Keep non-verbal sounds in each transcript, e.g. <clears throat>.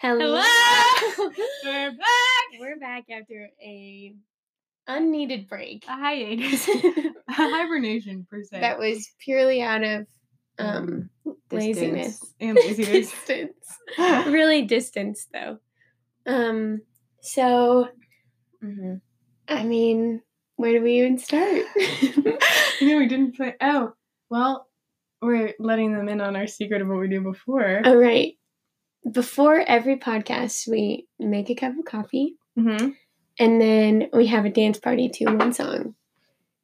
Hello. Hello. <laughs> We're back. We're back after a unneeded break. A hiatus. <laughs> a hibernation per se. that was purely out of um laziness. And laziness. <laughs> distance. really distance though. Um so mm-hmm. I mean, where do we even start? You know, we didn't play. Oh, well, we're letting them in on our secret of what we do before. All right. Before every podcast, we make a cup of coffee Mm-hmm. and then we have a dance party to one song.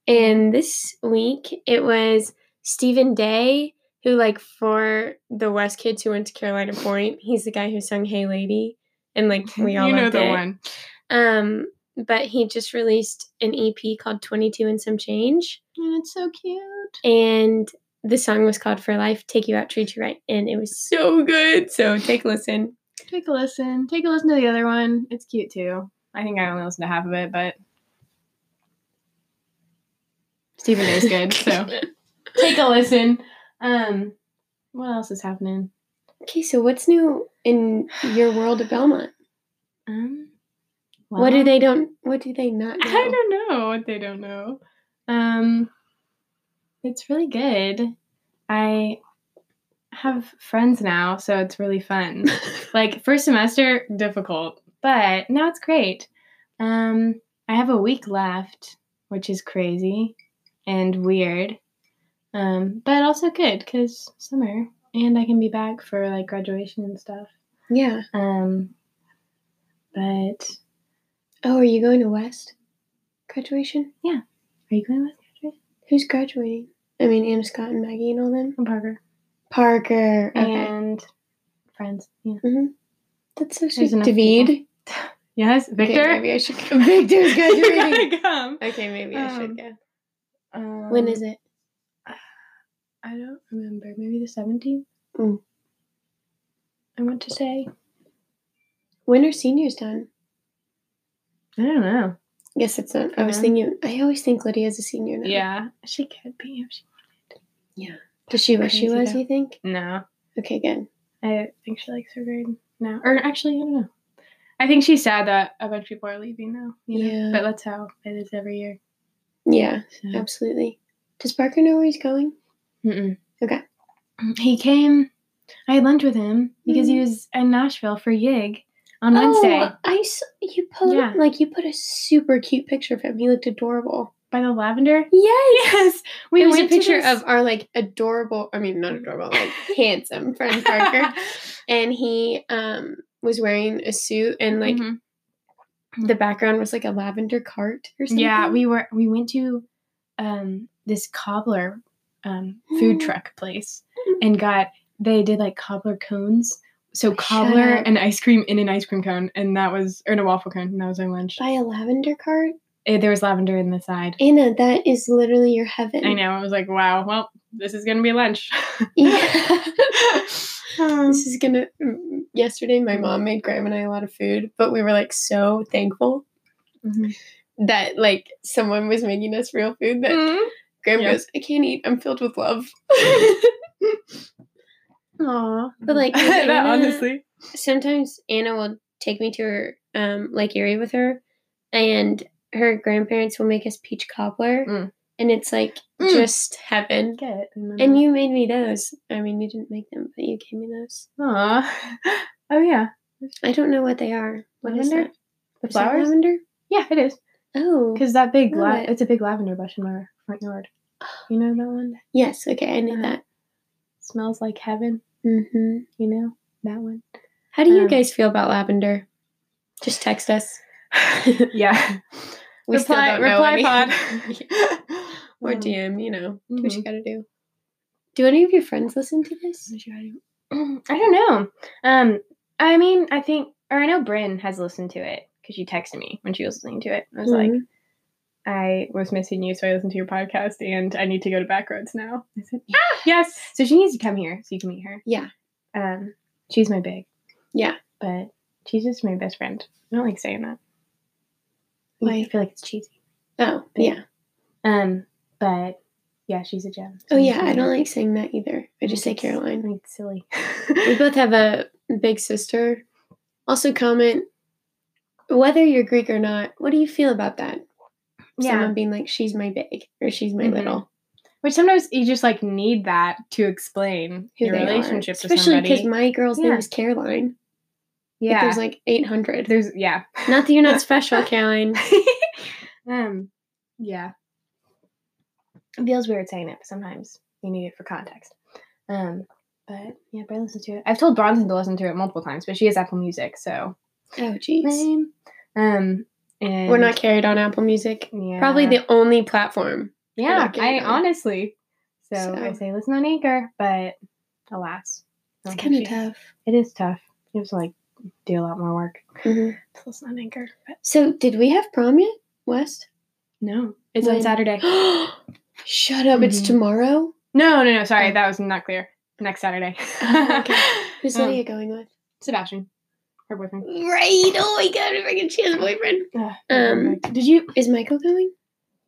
And this week it was Stephen Day, who like for the West kids who went to Carolina Point, he's the guy who sung "Hey Lady," and like we <laughs> all you know the it. one. Um, but he just released an EP called Twenty Two and Some Change, And it's so cute. and the song was called "For Life, Take You Out, Treat You Right," and it was so good. So take a listen. Take a listen. Take a listen to the other one. It's cute too. I think I only listened to half of it, but Stephen Day's good, so <laughs> take a listen. Um, what else is happening? Okay, so what's new in your world of Belmont? Um, what do they don't? What do they not know? I don't know what they don't know. Um, it's really good. I have friends now, so it's really fun. <laughs> like first semester, difficult, but now it's great. Um, I have a week left, which is crazy and weird, um, but also good because summer, and I can be back for like graduation and stuff. yeah. Um, but Oh, are you going to West graduation? Yeah. Are you going with graduation? Who's graduating? I mean, Anna Scott and Maggie and all them. I'm Parker Parker. Okay. and friends. Yeah. That's so sweet. David. <laughs> Yes, Okay, Victor. maybe I should go. Victor's graduating. come. okay, maybe I Um, should go. Um, When is it? I don't remember. Maybe the seventeenth. Mm. I want to say. When are seniors done? I don't know. Yes, it's not. I was thinking. I always think Lydia's a senior now. Yeah, she could be if she. Wanted. Yeah. Does she wish she was? though. You think? No, Okay, good. I think she likes her grade now. Or actually, I don't know. I think she's sad that a bunch of people are leaving now. You know? Yeah. But that's how it is every year. Yeah, So. absolutely. Does Parker know where he's going? Mm-mm. Okay. He came. I had lunch with him because he Mhm. was in Nashville for Yig on Wednesday Oh, I s- you put Yeah. like you put a super cute picture of him. He looked adorable. by the lavender. Yes. Yes, we it was a went to picture this- of our like adorable. I mean, not adorable, like <laughs> handsome friend Parker, <laughs> and he um was wearing a suit, and like Mhm. the background was like a lavender cart or something. Yeah, we were we went to um this cobbler um food truck place and got they did like cobbler cones. So cobbler and ice cream in an ice cream cone, and that was or in a waffle cone, and that was our lunch. by a lavender cart. Eh, there was lavender in the side. Anna, that is literally your heaven. I know. I was like, wow. Well, this is gonna be lunch. <laughs> Yeah. <laughs> Um, this is gonna. Yesterday, my mom made Graham and I a lot of food, but we were like so thankful mhm. that like someone was making us real food that Mhm. Graham Yeah. goes, I can't eat. I'm filled with love. <laughs> Aw. But, like, <laughs> Anna- honestly. Sometimes Anna will take me to her um Lake Erie with her, and her grandparents will make us peach cobbler, Mm. and it's like Mm. just heaven. Get. And you made me those. I mean, you didn't make them, but you gave me those. Aw. <laughs> Oh yeah. I don't know what they are. What is Lavender? that? The Is that lavender? Yeah, it is. Oh, Because that big, la- it. it's a big lavender bush in our front yard. You know that one? yes. Okay, I knew Uh-huh. that. Smells like heaven. hmm You know that one. How do you Um, guys feel about lavender? Just text us. <laughs> yeah. <laughs> We still reply don't know reply pod. <laughs> or Um, DM. You know do what you mhm. gotta do. Do any of your friends listen to this? <clears throat> I don't know. Um, I mean, I think, or I know Bryn has listened to it because she texted me when she was listening to it. I was like, Mhm. I was missing you, so I listened to your podcast, and I need to go to Backroads now. I said, <gasps> ah, yes. So she needs to come here so you can meet her. Yeah. Um, she's my big. Yeah. But she's just my best friend. I don't like saying that. I feel like it's cheesy. Oh, Big. yeah. Um, but yeah, she's a gem. Oh, yeah. I don't like saying that either. I just say think it's- I Caroline. it's silly. We <laughs> both have a big sister, Also, comment whether you're Greek or not. What do you feel about that? Someone being like, "She's my big" or "She's my Mhm. little." Which sometimes you just like need that to explain Who your are. relationship to especially because my girl's name is Caroline. Like, yeah, there's like 800. there's yeah. Not that you're not <laughs> special, Caroline. <laughs> um, yeah. It feels weird saying it, but sometimes you need it for context. Um, but yeah, but I listen to it. I've told Bronson to listen to it multiple times, but she has Apple Music, so Oh, jeez. Um, and We're not carried on Apple Music. yeah. Probably the only platform. yeah. I on. honestly, so, I say listen on Anchor, but alas, It's kind of tough. It is tough. You have to like do a lot more work hmm to listen on Anchor. But So, did we have prom yet, West? no, it's on Saturday. <gasps> Shut up! It's Mhm. tomorrow. No, no, no. Sorry, Oh. that was not clear. Next Saturday. Oh, okay. Who's Um, Lydia going with? Sebastian, her boyfriend. Right. Oh my god! Freaking she has a boyfriend. Ugh, Um, perfect. did you? Is Michael going?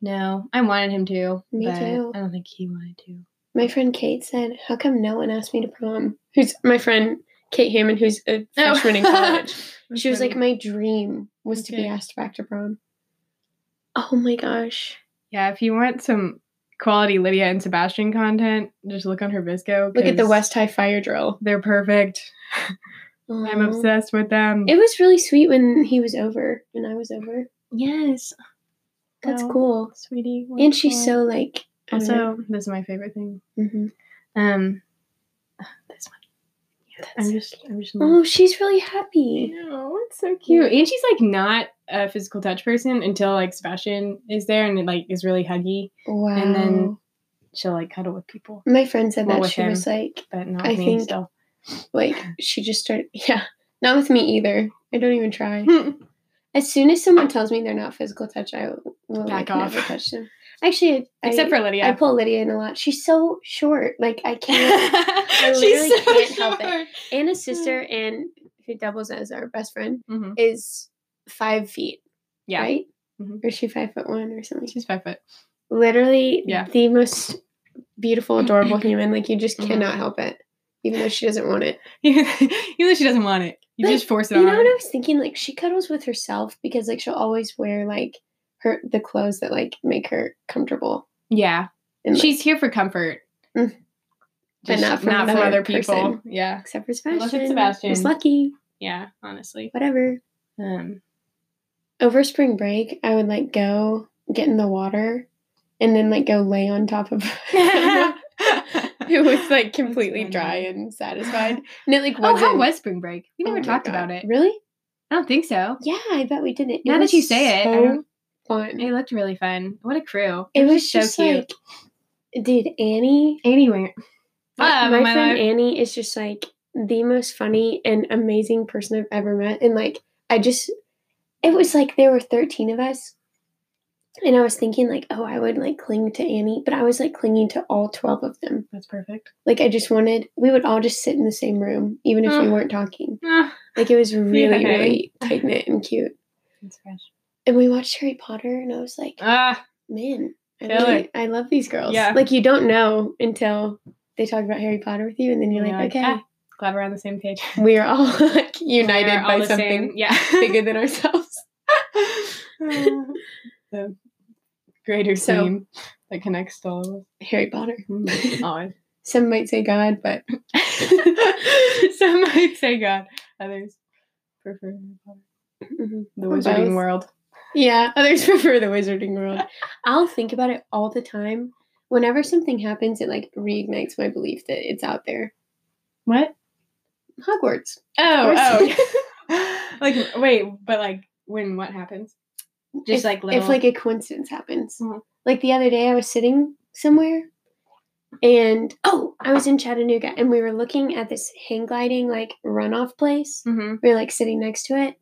No, I wanted him to. Me too. I don't think he wanted to. My friend Kate said, "How come no one asked me to prom?" Who's my friend Kate Hammond, who's a freshman in college. <laughs> She was like, "My dream was to be asked back to prom." Oh my gosh! yeah. If you want some quality Lydia and Sebastian content, just look on her VSCO. Look at the West High fire drill. They're perfect. <laughs> I'm obsessed with them. It was really sweet when he was over and I was over. yes, That's cool. sweetie. And she's so like I don't know. Also, this is my favorite thing. Mhm. Um, this one. I'm just, I'm just. Oh, she's really happy. know it's so cute, and she's like not a physical touch person until like Sebastian is there and it like is really huggy. Wow. And then she'll like cuddle with people, my friend said Well, that she was like but not I me think- still. Like she just started <laughs> yeah. Not with me either. I don't even try. As soon as someone tells me they're not physical touch, I will Back like, never off. touch them. Actually, I, Except for Lydia. I pull Lydia in a lot. She's so short. Like I can't. <laughs> literally can't help it. Anna's sister and who doubles as our best friend hmm is five feet. Yeah, Right? Mhm. Or is she five foot one or something? she's five foot. Literally Yeah. the most beautiful, adorable <clears throat> human. Like you just Mhm. cannot help it. Even though she doesn't want it. <laughs> Even though she doesn't want it, you But just force it You on know her. what I was thinking? Like she cuddles with herself because like she'll always wear like her the clothes that like make her comfortable. Yeah, And like, she's here for comfort, Mm. But not from not from other people. person. Yeah, except for Unless Sebastian. it's Sebastian. Was lucky. yeah. Honestly, Whatever. um, Over spring break, I would like go get in the water and then like go lay on top of <laughs> <laughs> <laughs> it was like completely dry and satisfied. <laughs> And it like oh, wasn't how was spring break? We Oh never my talked God. about it. Really? I don't think so. Yeah, I bet we did it. Now that was you say it, so don't- fun. It looked really fun. What a crew! It was so just cute. like, dude, Annie. Anyway, My, Love my my friend life. Annie is just like the most funny and amazing person I've ever met. And like, I just, it was like there were 13 of us. And I was thinking, like, oh, I would like cling to Annie, but I was like clinging to all 12 of them. that's perfect. Like, I just wanted, we would all just sit in the same room, even if we Oh. weren't talking. Ah, Like, it was really, Yeah. really tight knit and cute. that's fresh. And we watched Harry Potter, and I was like, Ah, man, I, really, I love these girls. Yeah. Like, you don't know until they talk about Harry Potter with you, and then you're You're like, like, okay. ah, glad we're on the same page. we are all <laughs> like united all by something same- Yeah, bigger than ourselves. <laughs> <laughs> the greater So- theme that connects to all of us. Harry Potter. <laughs> Mm, Some might say God, but <laughs> Some might say God. Others prefer Harry Potter. Mhm. the Or Wizarding both. World. yeah, others <laughs> prefer the Wizarding World. I'll think about it all the time. Whenever something happens, it like reignites my belief that it's out there. What? Hogwarts. Oh, oh. like wait, but like when what happens? Just if, like little. if like a coincidence happens. Mhm. Like the other day, I was sitting somewhere, and oh, I was in Chattanooga, and we were looking at this hang gliding like runoff place. hmm we were like sitting next to it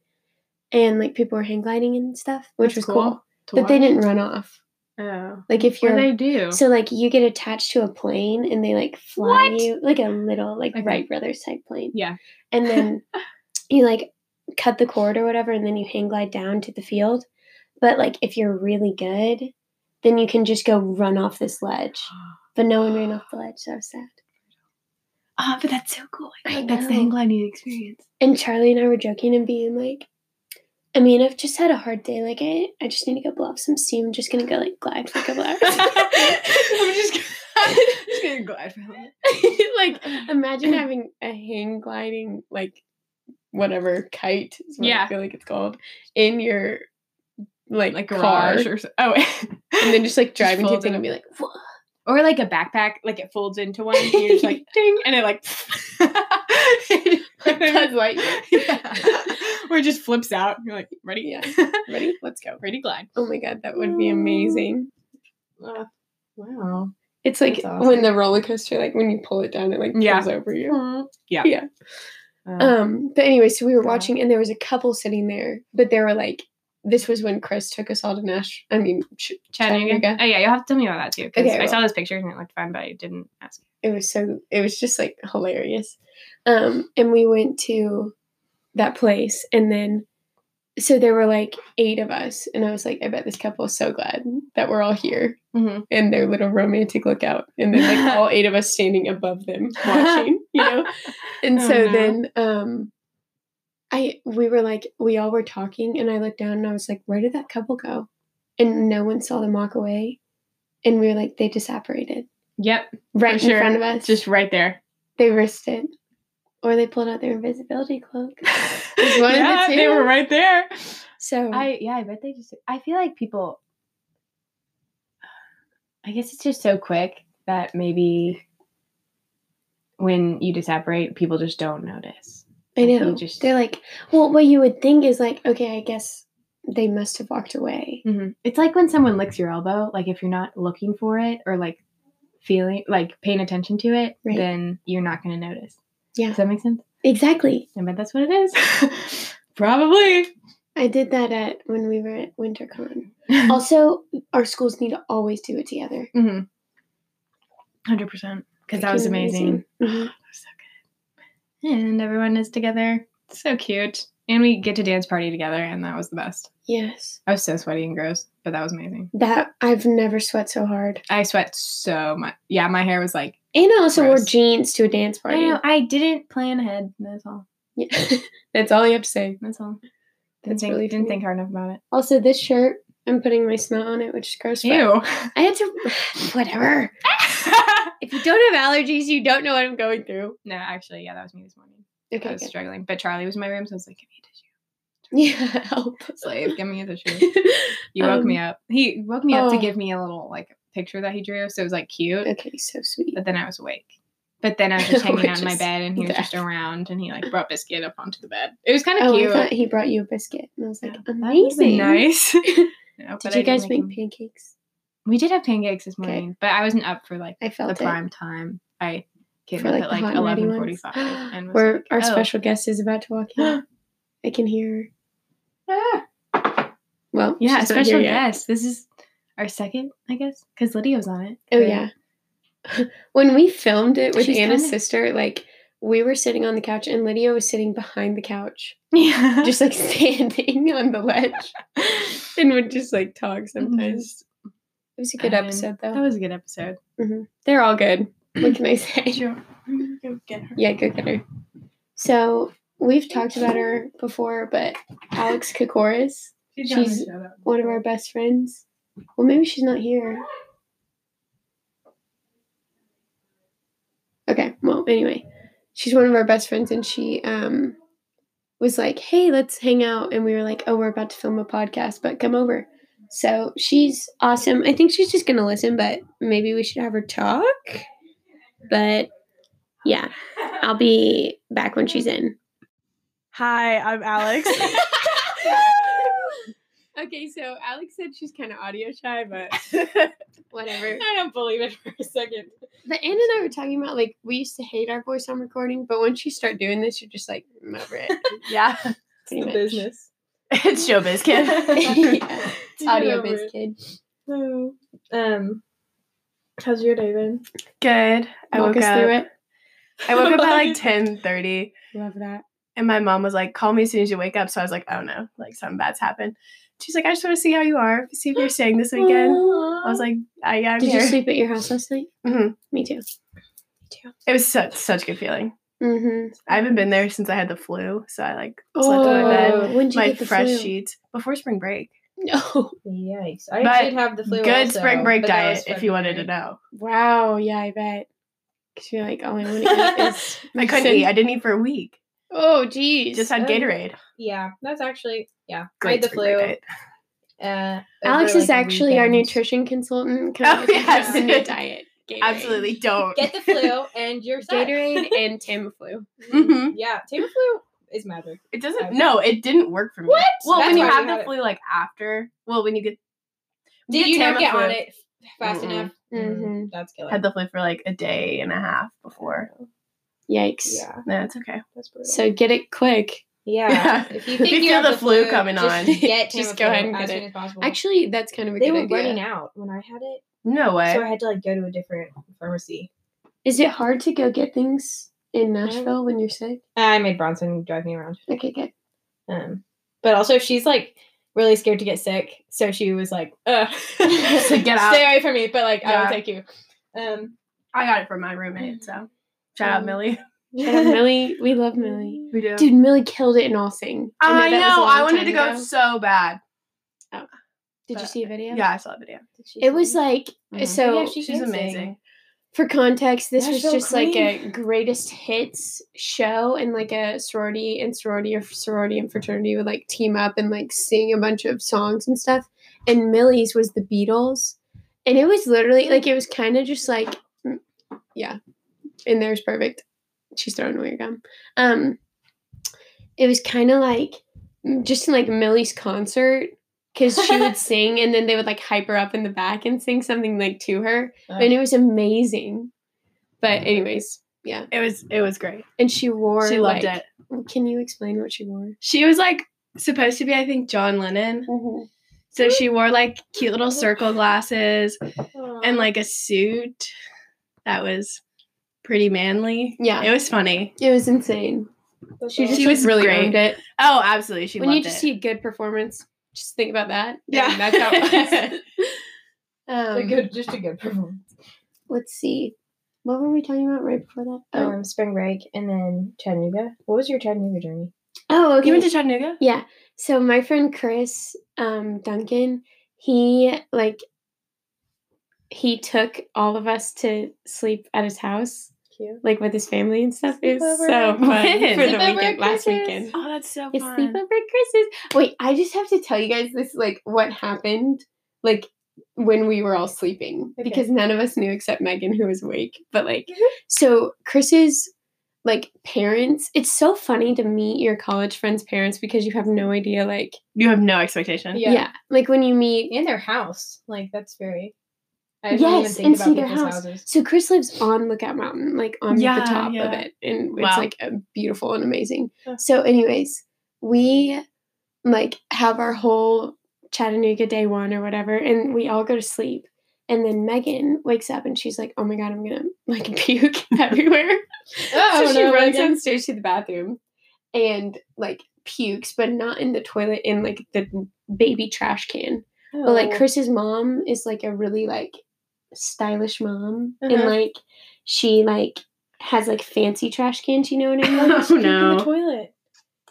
and like people were hang gliding and stuff which That's was cool, cool but they didn't run off Oh. like if you're do they do? so like you get attached to a plane and they like fly What? you like a little like Okay. Wright Brothers type plane Yeah. and then <laughs> you like cut the cord or whatever and then you hang glide down to the field but like if you're really good then you can just go run off this ledge <gasps> but no one ran off the ledge so I was sad Oh, but that's so cool. I that's the hang gliding experience. And Charlie and I were joking and being like, I mean, I've just had a hard day. Like, I, I just need to go blow off some steam. I'm just gonna go like glide for a couple <laughs> hours. I'm just, just gonna glide for a little bit. <laughs> like, imagine having a hang gliding, like, whatever kite. Is what Yeah. I feel like it's called in your like Like car, garage or so. Oh, <laughs> and then just like driving to thing and be like, "Whoa." or like a backpack, like it folds into one. And you're just like <laughs> ding, and it <laughs> like like Buzz Lightyear. yeah. or it just flips out. You're like ready, Yeah. Ready? Let's go. ready, glide. Oh my god, that would be amazing. Uh, wow. It's like awesome. when the roller coaster, like when you pull it down, it like Yeah. over you. Yeah. Yeah. Uh, Um, but anyway, so we were Wow. watching, and there was a couple sitting there, but they were like, this was when Chris took us all to Nash. I mean, Ch- Chattanooga. Chattanooga. Oh yeah, you'll have to tell me about that too. Because Okay, I saw well. those pictures and it looked fun, but I didn't ask. it was so it was just like hilarious. Um, and we went to that place, and then so there were like eight of us, and I was like, I bet this couple is so glad that we're all here Mm-hmm. and their little romantic lookout, and then like <laughs> all eight of us standing above them watching, <laughs> you know. And Oh, so no. then um I we were like we all were talking and I looked down and I was like, Where did that couple go? And no one saw them walk away. And we were like, they just separated. Yep, Right in sure. front of us. just right there. they risked it. Or they pulled out their invisibility cloak. <laughs> Of the yeah, they were right there. So I yeah, I bet they just. I feel like people. I guess it's just so quick that maybe when you separate, people just don't notice. I know. just- They're like, well, what you would think is like, okay, I guess they must have walked away. Mm-hmm. It's like when someone licks your elbow. Like if you're not looking for it or like feeling like paying attention to it, Right. then you're not going to notice. Yeah. Does that make sense? Exactly. I bet that's what it is. <laughs> Probably. I did that at when we were at WinterCon. <laughs> Also, our schools need to always do it together. Mm-hmm. Hundred percent. Because that was Freaking amazing. Mhm. <sighs> And everyone is together. So cute. And we get to dance party together, and that was the best. Yes. I was so sweaty and gross, but that was amazing. That I've never sweat so hard. I sweat so much. Yeah, my hair was like. And I also wore jeans to a dance party. I know. I didn't plan ahead. That's all. Yeah. <laughs> That's all you have to say. That's all. Didn't That's think, really didn't think hard enough about it. Also, this shirt, I'm putting my snot on it, which is gross. Ew. I had to. <sighs> Whatever. <laughs> If you don't have allergies, you don't know what I'm going through. no, actually, yeah, that was me this morning. Okay. I was struggling, but Charlie was in my room, so I was like, "Give me a tissue." Yeah. <laughs> Help. Slave, give me a tissue. <laughs> You woke Um, me up. He woke me up to oh. give me a little like picture that he drew, so it was like cute. Okay, so sweet. But then I was awake. But then I was just <laughs> hanging out in my bed, and he was just around, and he like brought biscuit up onto the bed. It was kind of Oh, cute. I thought he brought you a biscuit, and I was like, Yeah, amazing. nice. No, Did you guys make them. pancakes? We did have pancakes this Okay. morning, but I wasn't up for like I the it. prime time. I came For up like at like hot and ready eleven ones. forty-five, and <gasps> Where like, our oh. special guest is about to walk in. <gasps> I can hear her. Ah. Well, Yeah, a she's not special guest. This is our second, I guess, because Lydia was on it. Oh But- yeah. <laughs> when we filmed it with She's Anna's kinda- sister, like we were sitting on the couch and Lydia was sitting behind the couch, yeah, just like <laughs> standing on the ledge, <laughs> and would just like talk sometimes. It was a good And episode though. That was a good episode. They're all good. What can I say? Sure. <laughs> Go get her. Yeah, go get her. So we've talked about her before, but Alex <laughs> Kokkoris, She's, She's one of our best friends. Well, maybe she's not here. Okay, well, anyway, she's one of our best friends, and she um was like, "Hey, let's hang out," and we were like, "Oh, we're about to film a podcast, but come over." So she's awesome. I think she's just gonna listen, but maybe we should have her talk. But yeah, I'll be back when she's in. Hi, I'm Alex. <laughs> <laughs> okay, so Alex said she's kind of audio shy, but <laughs> whatever. I don't believe it for a second. But Anna and I were talking about like we used to hate our voice on recording, but once you start doing this, you're just like I'm over it. yeah, the business. it's showbiz, kid. Yeah, it's <laughs> audio Over biz kid. Oh. Um, how's your day been? Good. I Walk woke us up. through it. I woke up at like <laughs> ten thirty, Love that. and my mom was like, "Call me as soon as you wake up." So I was like, "Oh no, like something bad's happened." She's like, "I just want to see how you are, see if you're staying this weekend." I was like, "I yeah, I'm Did here." you sleep at your house last night? Mhm. Me too. Me too. It was such such a good feeling. Mm-hmm. I haven't been there since I had the flu, so I like slept in my bed. Oh, when did you My get the fresh flu? sheets before spring break. <laughs> No. Yikes! I But did have the flu. Good also, spring break diet, if you wanted to know. Wow. Yeah, I bet. Cause you're like, all I want to eat <laughs> is. I couldn't eat. I didn't eat for a week. Oh, geez. Just had Oh. Gatorade. Yeah, that's actually yeah. I had the spring break flu. diet. Uh, Alex over, is like, a actually our nutrition consultant. Oh, Because yes. the new <laughs> diet. Gatorade. Absolutely don't. Get the flu and you're set. Gatorade and Tamiflu. Mhm. Yeah, Tamiflu is magic. It doesn't. Okay. No, it didn't work for me. What? Well, That's when you why have you the had it. flu, like after. Well, when you get. Did you not get Tamiflu, on it fast Mm-mm. enough? Mm, Mhm. That's killer. Had the flu for like a day and a half before. Yikes. yeah, No, it's okay. that's brutal. So get it quick. yeah, Yeah. if you <laughs> If think you you feel have the flu coming just on, get <laughs> just go ahead and get soon it. as. Actually, that's kind of a they good were idea. running out when I had it, No way. so I had to like go to a different pharmacy. Is it hard to go get things in Nashville when you're sick? I made Bronson drive me around. Okay, good. Um, but also she's like really scared to get sick, so she was like, Ugh. <laughs> So get <laughs> out. stay away from me." But like, I Yeah. will take you. Um, I got it from my roommate, so shout out Um, Millie. <laughs> Shout out Millie. We love Millie. We do. Dude, Millie killed it in All Sing. I know. I wanted to go so bad. Did you see a video? Yeah, I saw the video. It was like Mhm. so. Yeah, she She's amazing. sing. For context, this was Nashville just like a greatest hits show, and like a sorority and sorority or sorority and fraternity would like team up and like sing a bunch of songs and stuff. And Millie's was the Beatles, and it was literally like it was kind of just like, mm, yeah, and there's perfect. She's throwing away her gum. Um, it was kind of like mm, just like Millie's concert. Cause she would <laughs> sing and then they would like hype her up in the back and sing something like to her uh-huh. and it was amazing. But mm-hmm. anyways, yeah. It was it was great. And she wore She loved like- it. Can you explain what she wore? She was like supposed to be, I think, John Lennon. Mm-hmm. So she wore like cute little circle glasses and like a suit that was pretty manly. Yeah. It was funny. It was insane. She just She was really great. it. Oh, absolutely. She when loved you just it. see a good performance, just think about that. Yeah. And that's how it was. <laughs> um, a good, just a good performance. Let's see. What were we talking about right before that? Oh, Um, spring break and then Chattanooga. What was your Chattanooga journey? oh okay. You went to Chattanooga? Yeah. So my friend Chris um, Duncan, he like he took all of us to sleep at his house, Cute. like with his family and stuff. It was so Sleepover. fun When? for the Sleepover weekend last weekend. Oh, that's so It's fun. sleepover Christmas. Wait, I just have to tell you guys this like what happened like when we were all sleeping Okay. because none of us knew except Megan who was awake. But like <laughs> so Chris's like parents, it's so funny to meet your college friends' parents because you have no idea like You have no expectation. Yeah. yeah, like when you meet In their house. Like, that's very. I didn't even Yes, think and see their house. houses. So Chris lives on Lookout Mountain, like on Yeah, the top of it, and it's like a beautiful and amazing. Huh. So, anyways, we like have our whole Chattanooga day one or whatever, and we all go to sleep. And then Megan wakes up and she's like, "Oh my god, I'm gonna like <laughs> puke <laughs> everywhere." Oh, so she no, runs Megan. downstairs to the bathroom and like pukes, but not in the toilet, in like the baby trash can. But like Oh. Chris's mom is like a really like stylish mom, and Uh-huh. like she like has like fancy trash cans. You know what I mean? <laughs> Oh, Puke in no. the toilet.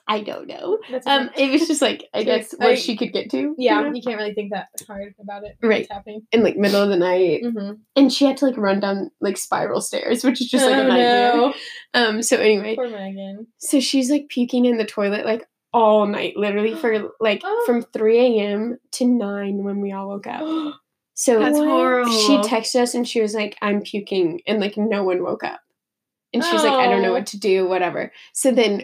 I don't know. Um, it was just like I <laughs> guess what she could get to. you yeah, know? you can't really think that hard about it. Right. Happening. in like middle of the night, Mm-hmm. and she had to like run down like spiral stairs, which is just like a nightmare. Um. So anyway, Poor Megan. so she's like puking in the toilet like all night, literally for like <gasps> Oh. from three a.m. to nine when we all woke up. <gasps> <gasps> So That's horrible. she texted us and she was like, I'm puking. And like, no one woke up. And she's was like, I don't know Oh. what to do, whatever. So then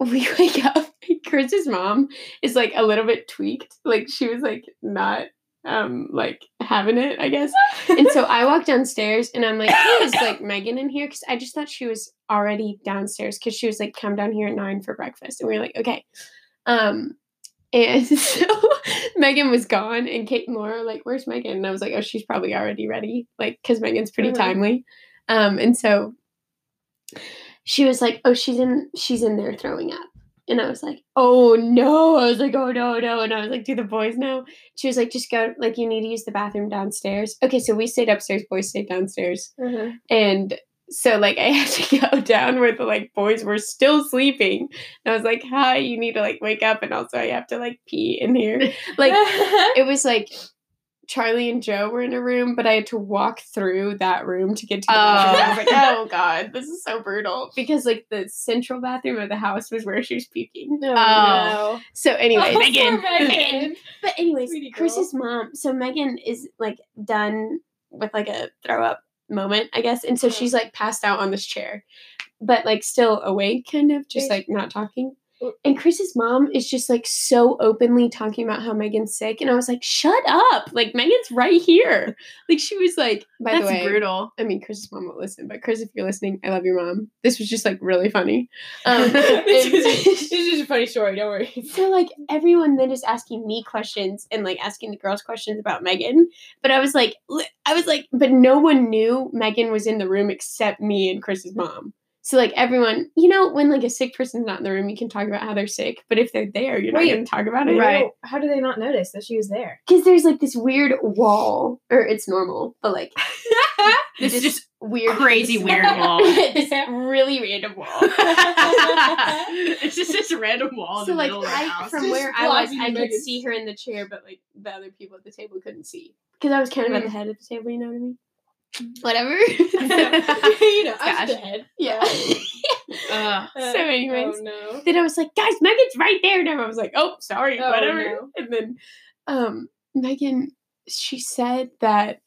we <laughs> wake up. Chris's mom is like a little bit tweaked. Like, she was like, not um like having it, I guess. And so I walk downstairs and I'm like, hey, is like Megan in here? Because I just thought she was already downstairs because she was like, come down here at nine for breakfast. And we were like, okay. Um, and <laughs> so Megan was gone, and Kate and Laura were like, "Where's Megan?" And I was like, "Oh, she's probably already ready." Like, because Megan's pretty Mhm. timely. Um, and so she was like, "Oh, she's in, she's in there throwing up." And I was like, "Oh no!" I was like, "Oh no, no!" And I was like, "Do the boys know?" She was like, "Just go. Like, you need to use the bathroom downstairs." Okay, so we stayed upstairs. Boys stayed downstairs, Mm-hmm. and so like <laughs> I had to go down where the like boys were still sleeping. And I was like, "Hi, you need to like wake up, and also I have to like pee in here." <laughs> Like it was like Charlie and Joe were in a room, but I had to walk through that room to get to the bathroom. I was like, "Oh, oh God, this is so brutal." Because like the central bathroom of the house was where she was puking. Oh. So anyway, Oh, Megan. <laughs> Megan. but anyways, Chris's mom. So Megan is like done with like a throw up moment, I guess, and so Uh-huh. she's like passed out on this chair, but like still awake, kind of, just like not talking. And Chris's mom is just like so openly talking about how Megan's sick, and I was like, "Shut up! Like Megan's right here." Like she was like, by That's the way, brutal. I mean, Chris's mom won't listen, but Chris, if you're listening, I love your mom. This was just like really funny. Um, <laughs> <laughs> this, is, just a funny story. Don't worry. <laughs> so like everyone then is asking me questions and like asking the girls questions about Megan. But I was like I was like, but no one knew Megan was in the room except me and Chris's mom. So like everyone, you know, when like a sick person's not in the room, you can talk about how they're sick. But if they're there, you're Wait, not gonna talk about it. Right. How do they not notice that she was there? Because there's like this weird wall, or it's normal, but like <laughs> This is just weird crazy weird <laughs> wall. this really random wall. <laughs> it's just this random wall in so the like middle of our I, house. from Just where I was, I could see her in the chair, but like the other people at the table couldn't see because I was kind of at the head of the table. You know what I mean? Whatever. So, <laughs> you know, <laughs> I Gosh. was the head. yeah. Ugh. <laughs> So anyways, oh no. then I was like, guys, Megan's right there. And I was like, oh, sorry, Oh, whatever. no. And then um Megan, she said that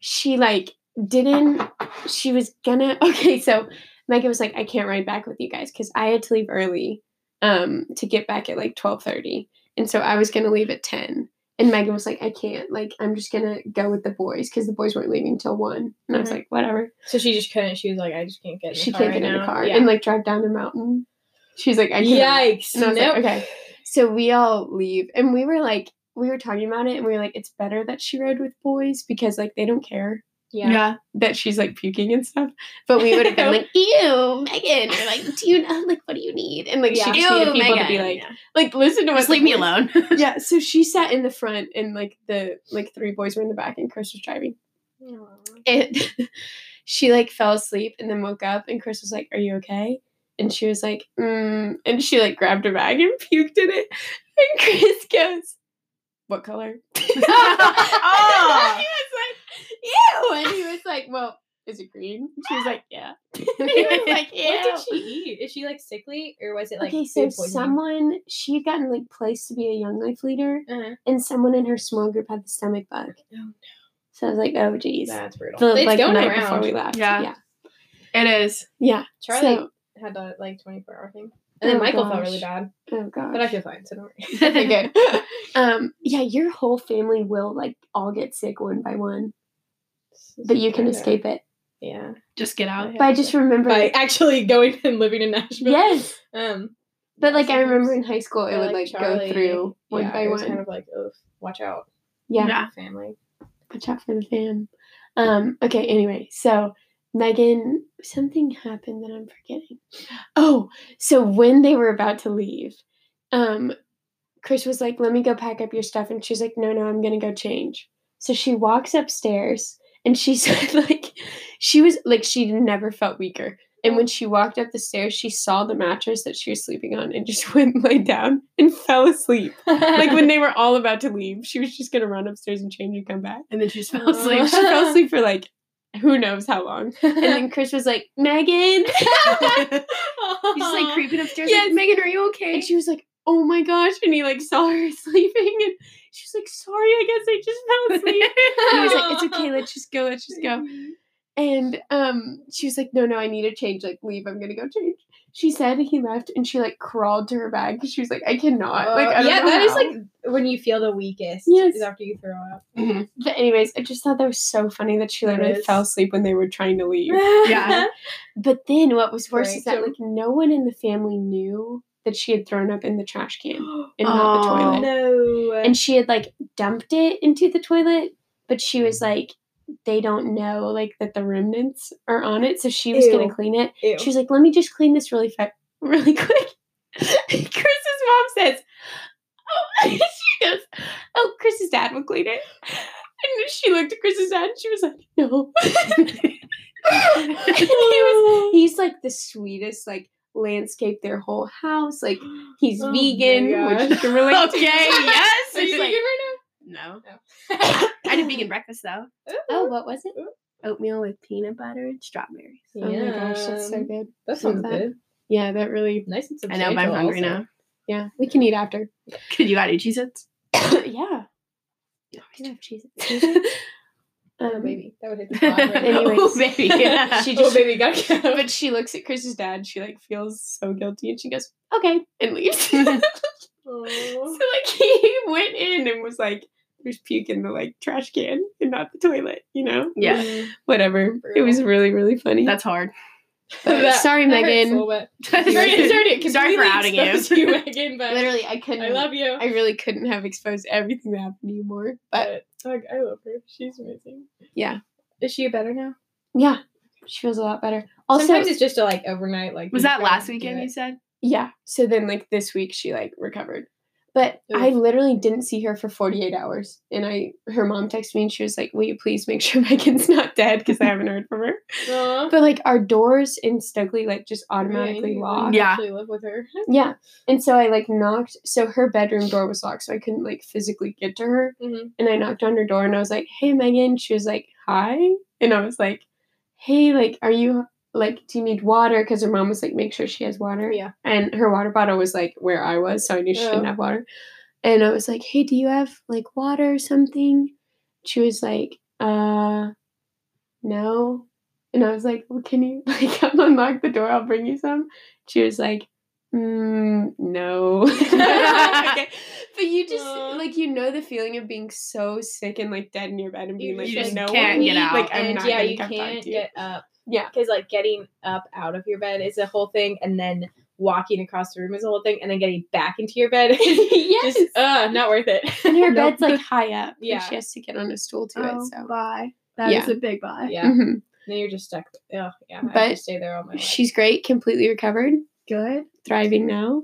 she like didn't she was gonna okay, so Megan was like, I can't ride back with you guys because I had to leave early um to get back at like twelve thirty. And so I was gonna leave at ten. And Megan was like, I can't. Like, I'm just gonna go with the boys because the boys weren't leaving till one. And I was Mhm. like, whatever. So she just couldn't. She was like, I just can't get in the She car can't right get in now. a car Yeah. and like drive down the mountain. She's like, I can't. Yikes. And I was nope. like, okay. So we all leave, and we were like, we were talking about it, and we were like, it's better that she rode with boys because like they don't care Yeah. Yeah. that she's like puking and stuff. But we would have been like, <laughs> ew, Megan, or like, do you know like what do you need? And like Yeah. she just needed people to be Megan. like, like listen to us. Leave me alone. <laughs> yeah. So she sat in the front, and like the like three boys were in the back, and Chris was driving. And <laughs> she like fell asleep and then woke up, and Chris was like, "Are you okay?" And she was like, mm, and she like grabbed her bag and puked in it. And Chris goes, "What color?" Oh. he was like, "Ew," and he <laughs> was like, "Well, is it green?" She was like, "Yeah." And <laughs> <laughs> he was like, "Ew." What did she eat? Is she like sickly or was it like okay, so someone she had gotten like placed to be a young life leader, Uh-huh. and someone in her small group had the stomach bug. Oh, no. So I was like, "Oh, geez." That's brutal. The it's like going night around. before we left. Yeah. yeah, It is. yeah. Charlie So- had the like 24 hour thing. And then Oh, Michael felt really bad. Oh god. But I feel fine, so don't worry. okay, good. um, yeah, your whole family will like all get sick one by one, but you can escape it Yeah. Just get out. by just remember. By actually going and living in Nashville. yes, Um but like I remember in high school, it would like Charlie, go through one yeah, by was one. kind of like, oh, watch out, yeah, Yeah. family. watch out for the fan. Um, okay, anyway, so Megan, something happened that I'm forgetting. Oh, so when they were about to leave, um, Chris was like, "Let me go pack up your stuff," and she's like, "No, no, I'm gonna go change." So she walks upstairs, and she <laughs> said, like, she was like, she never felt weaker. And when she walked up the stairs, she saw the mattress that she was sleeping on and just <laughs> went and lay down and fell asleep. Like when they were all about to leave, she was just gonna run upstairs and change and come back. And then she just fell asleep. She fell <laughs> asleep for like who knows how long. And then Chris was like, Megan. He's just like creeping upstairs. Yes. Like, Megan, are you okay? And she was like, oh my gosh. And he like saw her <laughs> sleeping and she's like, sorry, I guess I just fell asleep. <laughs> And he was like, it's okay, let's just go, let's just go. And um, she was like, no, no, I need to change. Like, leave. I'm gonna go change. She said he left, and she like crawled to her bag because she was like, I cannot. like, I don't yeah, know that is how. like when you feel the weakest. Yes. Is after you throw up. Mhm. But anyways, I just thought that was so funny that she It literally is. fell asleep when they were trying to leave. <laughs> Yeah. But then what was worse is that like no one in the family knew that she had thrown up in the trash can <gasps> and not the toilet. no. And she had like dumped it into the toilet, but she was like, they don't know like that the remnants are on it, so she was Ew. gonna clean it. Ew. She was like, let me just clean this really fa- really <laughs> quick. Chris's mom says, oh, <laughs> she goes, oh, Chris's dad will clean it. And she looked at Chris's dad and she was like, no. <laughs> he was, he's like the sweetest, like landscape their whole house. Like <gasps> he's Oh vegan, God. which you can relate Okay, to. yes. Are you like- vegan right now? No. now? <laughs> I did vegan breakfast though. Oh, what was it? Oatmeal with peanut butter and strawberries. Oh my gosh, that's so good. That sounds that. good. Yeah, that really. Nice and simple. I know, but I'm hungry also. now. Yeah, we can eat after. Could you add any Cheez-Its? <coughs> yeah. I love cheese. <laughs> <laughs> Oh, um, baby. That would hit the <laughs> spot right. Anyways. oh, baby. <laughs> Yeah. She oh, just- baby, gotta go. but she looks at Chris's dad. She like feels so guilty, and she goes, "Okay," and leaves. <laughs> So like he went in and was like, "There's puke in the like trash can and not the toilet," you know? yeah. Whatever. It was really really funny. that's hard. But That- sorry, that hurts a Megan. little bit. <laughs> Sorry- Sorry, sorry, to <laughs> sorry for completely outing you. you, Megan, but Literally, I couldn't. I love you. I really couldn't have exposed everything that happened to you more. But but I, I love her. She's amazing. yeah, Is she better now? yeah, she feels a lot better. Also, Sometimes it's just a, like overnight. Like Was that last weekend you said? yeah. So then, like this week, she like recovered. But I literally didn't see her for 48 hours. And I, her mom texted me and she was like, Will you please make sure <laughs> Megan's not dead? Because I haven't heard from her. Aw. But like our doors in Stokely like just automatically Yeah, you lock. Yeah. Actually live with her. <laughs> Yeah. And so I like knocked so her bedroom door was locked, so I couldn't like physically get to her. Mhm. And I knocked on her door and I was like, Hey Megan. She was like, Hi. And I was like, Hey, like, are you like, do you need water? Because her mom was like, make sure she has water. Yeah. And her water bottle was like where I was, so I knew she Oh. didn't have water. And I was like, Hey, do you have like water or something? She was like, uh no. And I was like, well, can you <laughs> like unlock the door? I'll bring you some. She was like, mm, no. <laughs> okay. But you just like you know the feeling of being so sick and like dead in your bed and being like, You there's just no can't one. get out. Like I'm and not yeah, gonna you come can't to you. get up. Yeah. Because like getting up out of your bed is a whole thing, and then walking across the room is a whole thing, and then getting back into your bed <laughs> is yes. just uh not worth it. and her <laughs> Nope. bed's like high up. Yeah. Yeah. she has to get on a stool to Oh, it. So bye. That is Yeah. a big bye. yeah. Mhm. Then you're just stuck. Oh yeah. I But have to stay there all my life. she's great, completely recovered, Good. thriving now.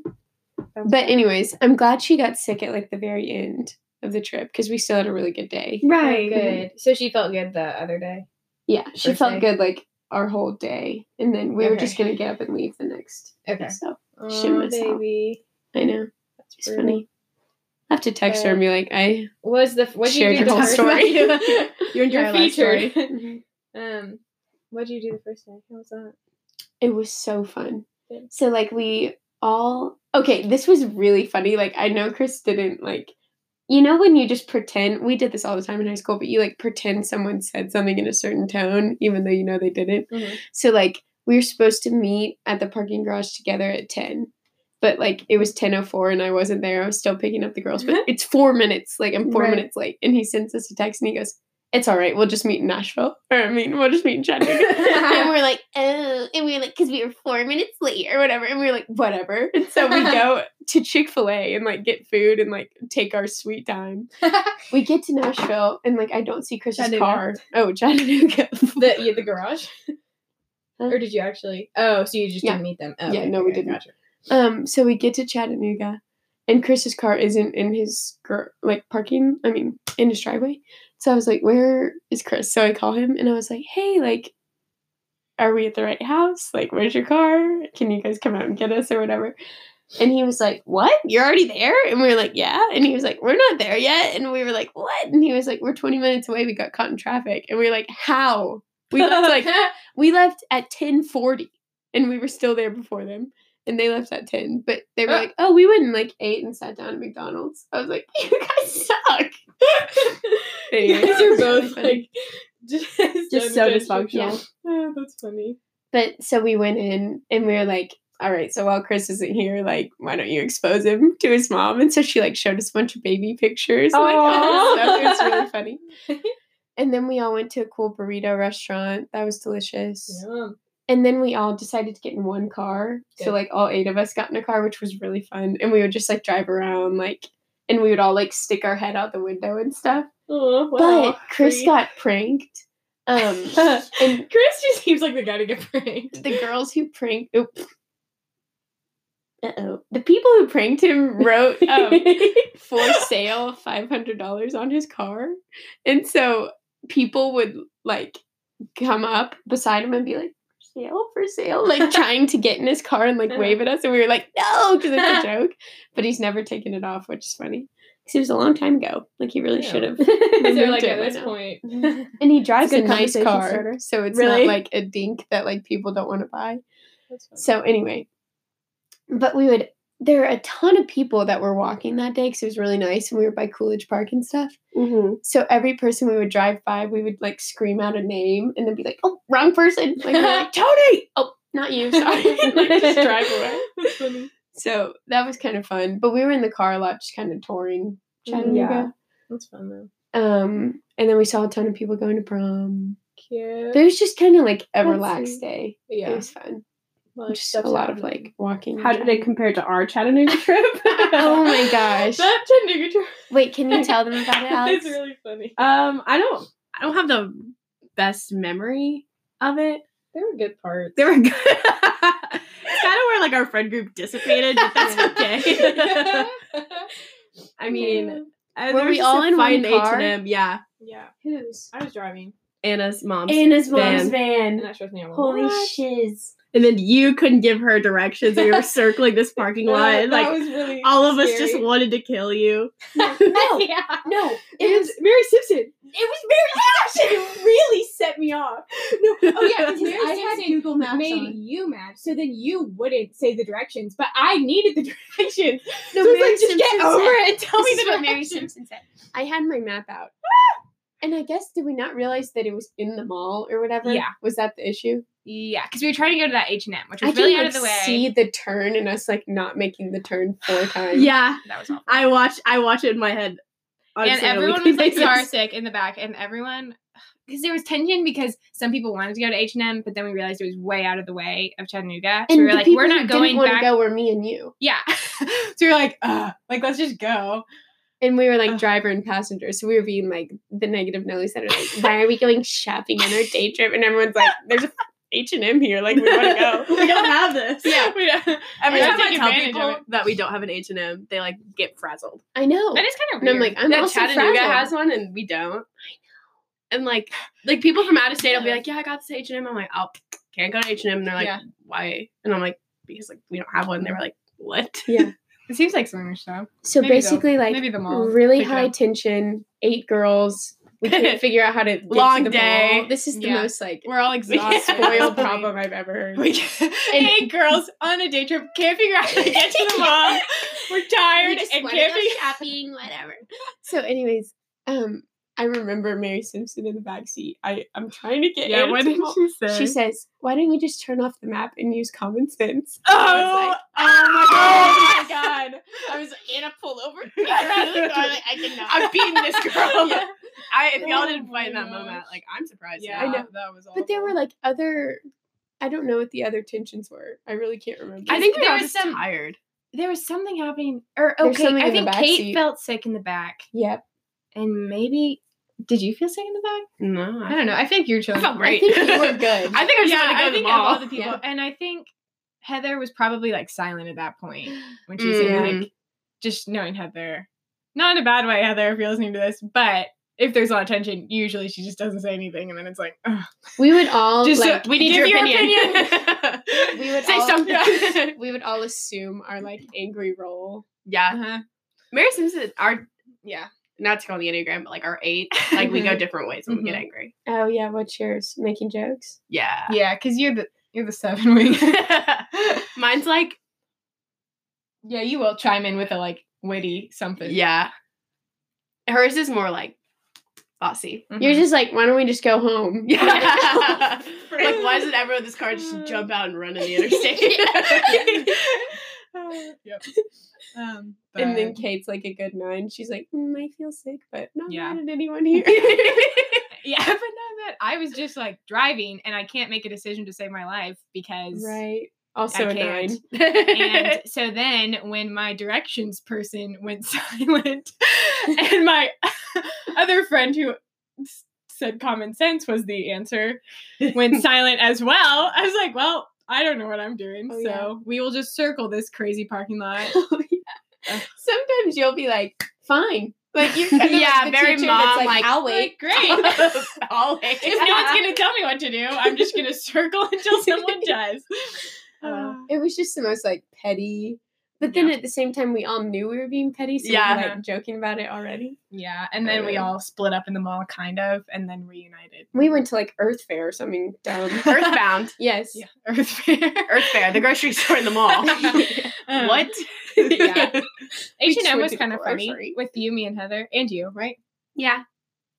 That's But anyways, I'm glad she got sick at like the very end of the trip because we still had a really good day. Oh, Right. good. So she felt good the other day. Yeah, she First felt day. good like our whole day, and then we were just gonna get up and leave the next. Okay. So Oh, Shouldn't out. baby. I know That's it's brutal. funny. I have to text her and be like, I Was the what did you Shared do the whole story. <laughs> <laughs> Your You're story. featured. <laughs> um, what did you do the first day? How was that? it was so fun. So like we all okay, this was really funny. Like I know Chris didn't like you know when you just pretend we did this all the time in high school, but you like pretend someone said something in a certain tone even though you know they didn't. Mhm. So like we were supposed to meet at the parking garage together at 10. But like it was 10:04 and I wasn't there. I was still picking up the girls, but it's 4 minutes. Like I'm 4 Right. minutes late and he sends us a text and he goes, "It's all right. We'll just meet in Nashville." Or I mean, we'll just meet in Chattanooga. <laughs> and we're like, <laughs> "Oh." And we are like cuz we were 4 minutes late or whatever. And we were like, "Whatever." <laughs> And so we go to Chick-fil-A and like get food and like take our sweet time. We get to Nashville and like I don't see Chris's car. Oh, Chattanooga. the yeah, the garage. Huh? Or did you actually? Oh, so you just Yeah. didn't meet them? Oh, Yeah, okay, no, we okay, didn't. Gotcha. Um, so we get to Chattanooga, and Chris's car isn't in his gr- like parking. I mean, in his driveway. So I was like, "Where is Chris?" So I call him, and I was like, "Hey, like, are we at the right house? Like, where's your car? Can you guys come out and get us or whatever?" And he was like, "What? You're already there?" And we were like, "Yeah." And he was like, "We're not there yet." And we were like, "What?" And he was like, "We're 20 minutes away. We got caught in traffic." And we were like, "How?" We left like <laughs> we left at 10:40 and we were still there before them. And they left at 10. But they were like, "Oh, we went and like ate and sat down at McDonald's." I was like, <laughs> "You guys suck." You Anyways, guys are both like <laughs> just, Just so dysfunctional. dysfunctional. Oh, <laughs> that's funny. But so we went in and we were like, all right, so while Chris isn't here, like, why don't you expose him to his mom? And so she like showed us a bunch of baby pictures oh and like. It was really funny. <laughs> And then we all went to a cool burrito restaurant. That was delicious. Yum. And then we all decided to get in one car. Good. So like all eight of us got in a car, which was really fun. And we would just like drive around, like, and we would all like stick our head out the window and stuff. Oh, wow. but Chris Free. got pranked. Um, <laughs> and Chris just seems like the guy to get pranked. the girls who pranked. Oop. Uh oh. The people who pranked him wrote um, <laughs> for sale five hundred dollars on his car, and so people would like come up beside him and be like, "For sale, for sale," like <laughs> trying to get in his car and like wave at us, and we were like, "No," because it's a joke. But he's never taken it off, which is funny. Because it was a long time ago. Like he really Yeah. should have. <laughs> <laughs> so Moved like at this now. point, <laughs> And he drives a nice car, starter. so it's Really? not like a dink that like people don't want to buy. So anyway, but we would. There are a ton of people that were walking that day because it was really nice, and we were by Coolidge Park and stuff. Mm-hmm. So every person we would drive by, we would like scream out a name and then be like, "Oh, wrong person!" Like, like Tony. Oh, not you. Sorry. like, just drive away. That's funny. So that was kind of fun. But we were in the car a lot, just kind of touring Chattanooga. That's fun though. Um, and then we saw a ton of people going to prom. Cute. But it was just kind of like a That's relaxed day. Yeah. It was fun. Well, Just a lot of like walking. How did it compare to our Chattanooga <laughs> trip? Oh my <laughs> gosh. that Chattanooga trip. Wait, can you tell them about it, <laughs> Alex? it's really funny. Um, I don't, I don't have the best memory of it. There were good parts. They were good. <laughs> it's kind of where like our friend group dissipated, but that's <laughs> okay. <laughs> I mean, uh, Were there we was all a in one car? H&M, Yeah, yeah. Whose? I was driving, Anna's mom's. Anna's mom's van. and that stressed me out. Holy shiz. And then you couldn't give her directions, and you were <laughs> circling this parking lot. That- and, that like was really all of us just wanted to kill you. <laughs> No, yeah. no. It It was was Mary Simpson. it was Mary Simpson <laughs> it really set me off. No, Oh yeah, because Mary I had Simpson Google Maps made on. you mad, so then you wouldn't say the directions, but I needed the directions. No, so it's Mary like, just get over said- it and tell This me is the what Mary. Simpson said. I had my map out. Ah! And I guess did we not realize that it was in the mall or whatever? Yeah. Was that the issue? Yeah, because we were trying to go to that H and M, which I was can really like, out of the way. see the turn and us like not making the turn four times. Yeah, that was awful. I watch. I watch it in my head. and honestly, on a everyone was like <laughs> basis. car sick in the back, and everyone <sighs> because there was tension because some people wanted to go to H and M, but then we realized it was way out of the way of Chattanooga. So And we were like, we're not going didn't want back. to go were me and you. Yeah, <laughs> <laughs> so we were like, Ugh, like let's just go. And we were like Ugh. driver and passenger. So we were being like the negative Nellies that are like, why are we going shopping on our day trip? And everyone's like, there's a H and M here. Like we want to go. <laughs> we don't have this. Yeah, <laughs> we don't. Every We time I tell people that we don't have an H and M, they like get frazzled. I know. That is kind of And I'm like, I'm that also Chattanooga frazzled. has one and we don't. I know. And like, like people from out of state will be like, "Yeah, I got this H and M." I'm like, "Oh, can't go to H and M." And they're like, Yeah. "Why?" And I'm like, "Because like we don't have one." And they were like, "What?" Yeah. <laughs> it seems like swingers stuff. So Maybe the- basically, like maybe the mall. really picked high up. tension, eight girls. We couldn't <laughs> figure out how to get Long to the day. mall. This is the Yeah. most like We're all exhausted. <laughs> spoiled problem I've ever heard. We eight <laughs> girls on a day trip can't figure out how to get to the mall. We're tired and can't figure shopping, whatever. So, anyways, um, I remember Mary Simpson in the back seat. I I'm trying to get Yeah. What did she say? She says, "Why don't we just turn off the map and use common sense?" "Oh, I was like, oh "Oh my god!" I was like, Anna, pull over. Get her out of the car. Like, I cannot. I'm beating this girl. Yeah. <laughs> I if y'all Oh didn't fight in my that moment, like I'm surprised. Yeah, I know. that was. But there were like other. I don't know what the other tensions were. I really can't remember. I think we There was just some- tired. there was something happening, or okay, I think Kate seat. felt sick in the back, Yep. and maybe did you feel sick in the back? No, I don't know. I think you're chilling. felt great. I think you were <laughs> good. I think I just yeah, want to go I to think of mall. all the people, Yeah. and I think Heather was probably like silent at that point when she Mm. like just knowing Heather, not in a bad way, Heather, if you're listening to this, but if there's a lot of tension, usually she just doesn't say anything, and then it's like, Ugh. we would all Just, uh, like. we need Give your your opinion. <laughs> <laughs> we would Say all, something. <laughs> we would all assume our like angry role. yeah, uh-huh. Mary Simpson, our yeah, not to call the enneagram, but like our eight, like we go different ways when we get Mhm. angry. Oh yeah, what's yours? Making jokes. Yeah, yeah, because you're the you're the seven wing. mine's like yeah, you will chime in with a like witty something. yeah. Hers is more like bossy. Mhm. You're just like, why don't we just go home? <laughs> Yeah. <laughs> like, why doesn't everyone in this car just jump out and run in the <laughs> interstate? yep. Um, And then Kate's like a good nine. She's like, mm, I feel sick, but not Yeah. mad at anyone here. yeah, but not that I was just like driving and I can't make a decision to save my life because right. Also I a can't. nine. and so then when my directions person went silent <laughs> and my <laughs> other friend who said common sense was the answer went <laughs> silent as well i was like well i don't know what i'm doing Oh, so yeah. we will just circle this crazy parking lot Oh, yeah. Sometimes you'll be like, fine. Like you're kind of Yeah, like the very teacher mom, that's like, like, I'll wait. Great. I'll wait. if no one's gonna tell me what to do, I'm just gonna circle until someone does. Uh, it was just the most like petty. But then at the same time, we all knew we were being petty, so Yeah. we were like joking about it already. yeah, and then we Uh. all split up in the mall, kind of, and then reunited. We went to like Earth Fare or something dumb. <laughs> Earthbound. <laughs> yes. Yeah, Earth Fare. Earth Fare, the grocery store in the mall. <laughs> Um, what? Yeah. H and M was kind of funny grocery. with you, me, and Heather, and you, right? Yeah.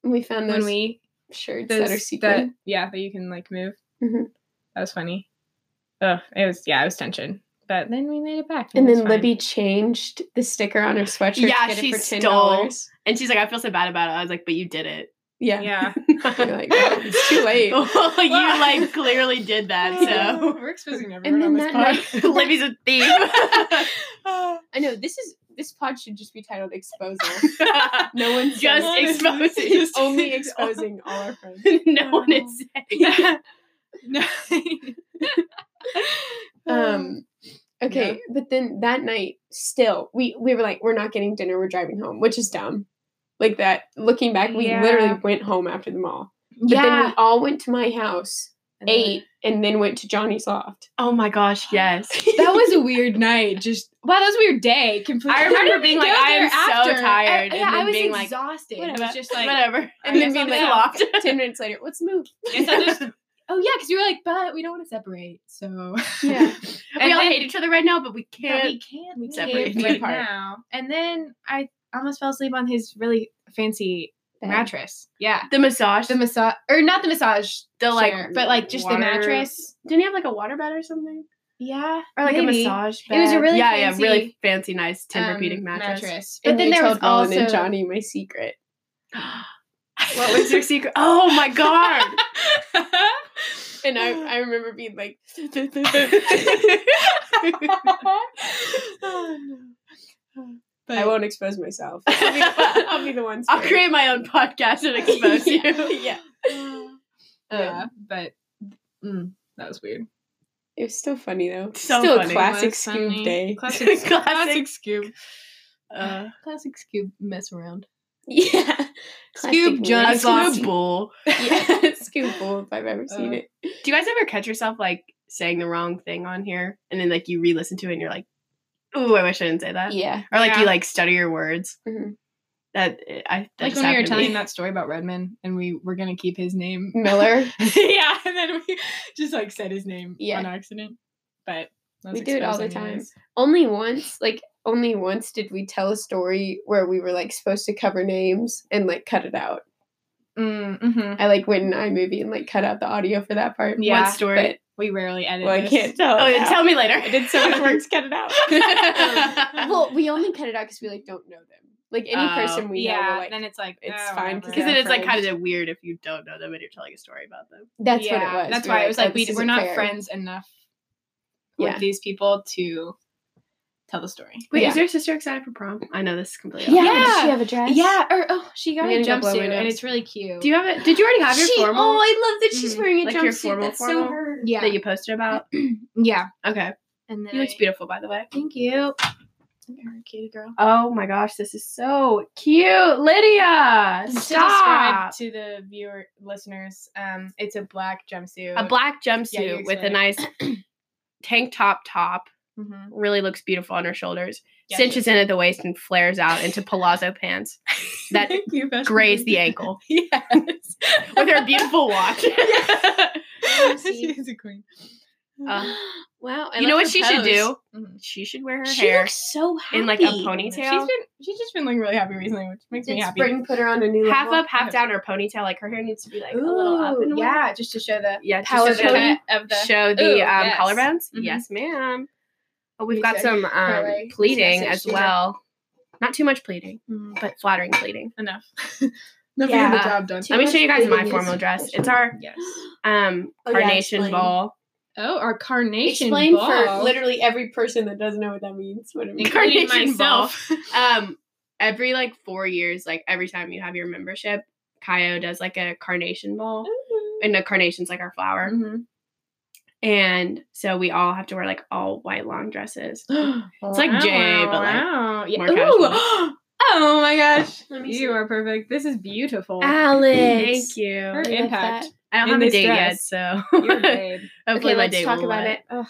We found those when we shirts those, that are secret. that- yeah, that you can like move. Mhm. That was funny. Ugh, it was yeah, it was tension, but then we made it back. and it was then fine. Libby changed the sticker on her sweatshirt. Yeah, to get she it for ten stole- dollars. And she's like, I feel so bad about it. I was like, but you did it. Yeah. yeah. <laughs> <laughs> You're like, oh, it's too late. <laughs> well, you like clearly did that, so we're exposing everyone then on this that pod. Libby's a thief. I know this is this pod should just be titled "Exposal." No one's just saying- exposing. Just- only exposing all our friends. no one is saying. no. Um. Okay, but then that night, still, we we were like, we're not getting dinner. We're driving home, which is dumb. Like that. Looking back, we Yeah. literally went home after the mall. But then yeah. we all went to my house, And then- ate, and then went to Johnny's loft. Oh my gosh, yes. <laughs> That was a weird night. Just wow, that was a weird day. Completely. I remember How did we being like, I am there so tired, I, and yeah, then I was being like, exhausted. it Whatever. was just like <laughs> Whatever. And I then being like, go. <laughs> ten minutes later, let's move. Guess I'll just- oh yeah, because you were like, but we don't want to separate, so Yeah. <laughs> we all hate each other right now, but we can't. we can't we separate can't right apart. now. And then I almost fell asleep on his really fancy Bed. mattress. Yeah, the massage, the massage or not the massage, the like, but like just water- the mattress. Didn't he have like a water bed or something, Yeah, or like maybe. a massage? Bed? It was a really yeah, yeah, fancy, really fancy, nice um, Tempur-Pedic mattress. But And then there was also and Johnny my secret. <gasps> <gasps> what was your secret? Oh my god! <laughs> And I, I remember being like, <laughs> <laughs> But I won't expose myself. I'll be, I'll be the one. I'll create my own podcast and expose you. yeah. yeah, Um, but mm, that was weird. it was still funny though. So still funny. a classic Scoob day. Classic, Classic. classic Scoob. Uh, Classic Scoob mess around. <laughs> Yeah. Scoob Classic Johnny a Scoob bull. Yeah, <laughs> Scoob Bull if I've ever seen Uh, it. Do you guys ever catch yourself like saying the wrong thing on here, and then like you re-listen to it, and you're like, "Ooh, I wish I didn't say that," Yeah. or like Yeah. you like stutter your words. Mhm. That I that Like when we were telling me. that story about Redman, and we were gonna keep his name. <laughs> Miller. yeah, and then we just like said his name Yeah. on accident. But We do it all the time. anyways. Only once, like only once did we tell a story where we were like supposed to cover names and like cut it out. Mm, mhm. I like went in iMovie and like cut out the audio for that part. Yeah, What story? But We rarely edit. well, I can't tell. oh, yeah, tell me later. I did so much <laughs> work to cut it out. <laughs> well, we only cut it out because we like don't know them. Like any Oh, person we know, yeah, we're like, then it's like it's oh, fine. Because it's like kind of weird if you don't know them and you're telling a story about them. that's yeah, what it was. That's We were why it was like oh, we this we're isn't not fair. friends enough Yeah. with these people to tell the story. Wait, Yeah. is your sister excited for prom? I know this is completely. Yeah. Yeah. Does she have a dress? Yeah, or oh, she got We're a gonna go jumpsuit and it's really cute. Do you have it? Did you already have your She- formal Oh, I love that she's Mhm. wearing a Like your jumpsuit. formal That's so formal? her. yeah, that you posted about? <clears throat> yeah. Okay, And then he looks beautiful, by the way. Thank you. You're a cutie girl. Oh my gosh, this is so cute, Lydia. And to Stop. to the viewer listeners, um, it's a black jumpsuit. A black jumpsuit you with a nice <clears throat> tank top top. Mhm. Really looks beautiful on her shoulders. Yeah, Cinches in at the waist and flares out into palazzo pants that <laughs> Thank you, graze the ankle <laughs> yes. <laughs> with her beautiful watch. she is a queen. Uh, <gasps> wow. I you know what her she should pose. do? Mhm. She should wear her She hair looks so happy. in like a She's ponytail. been she's just been like really happy recently, which makes me Did happy. spring put her on a new half level? up, half down, her ponytail. Like her hair needs to be like a little up and away. yeah, just to show the yeah, just Power to show the, of the show the Ooh, um, yes. collarbones. Mhm. Yes, ma'am. But we've You got said some um, parlay pleating as well. Not too much pleating, Mhm. but flattering pleading. enough. <laughs> Enough Yeah. getting the job done. Too Let me show you guys my formal dress. It's our Yes. um Oh, yeah, carnation explain. ball. Oh, our carnation Explain ball. for literally every person that doesn't know what that means. What it means. including Carnation myself. <laughs> Um, every like four years, like every time you have your membership, Chi O does like a carnation ball, and the carnation's like our flower. Mhm. And so we all have to wear like all white long dresses. <gasps> it's like Jay, but, like, wow. Yeah. more casual. <gasps> Oh my gosh. <gasps> Let me You are perfect. This is beautiful. Alex. Thank you. Her I impact. I don't have a date yet, so You're a <laughs> babe. hopefully Okay, my let's talk about let. it. Ugh.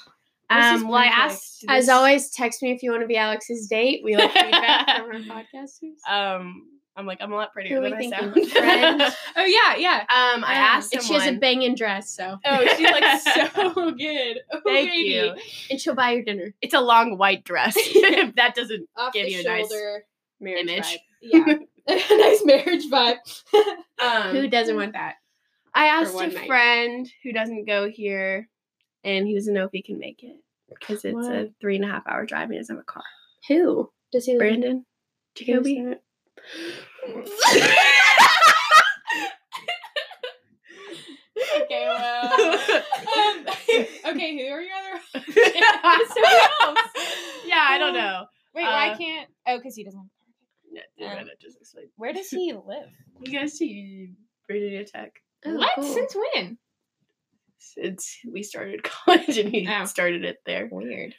Um, well, I asked As this- always, text me if you want to be Alex's date. We like feedback from our <laughs> podcasters. Um, I'm like I'm a lot prettier are we than I sound. Friend? <laughs> Oh yeah, yeah. um, I asked and someone. she has a banging dress, so Oh, she's like <laughs> so good. Oh, Thank baby. you. and she'll buy your dinner. It's a long white dress. <laughs> if that doesn't Off Give you a nice. Marriage image. vibe. Yeah. A nice marriage vibe. Um, Who doesn't want that? I asked a night? friend who doesn't go here, and he doesn't know if he can make it because it's a three and a half hour drive. and He doesn't have a car. Who does he? live in? Brandon, Who's Jacoby. Okay, well. <laughs> um, <laughs> okay, who are your other? <laughs> yeah, I don't know. Wait, Uh, why can't? Oh, because he doesn't. Um, just explained. Where does he live? You guys see Virginia Tech? Oh, what? cool. Since when? Since we started college, and he Oh. started it there. Weird.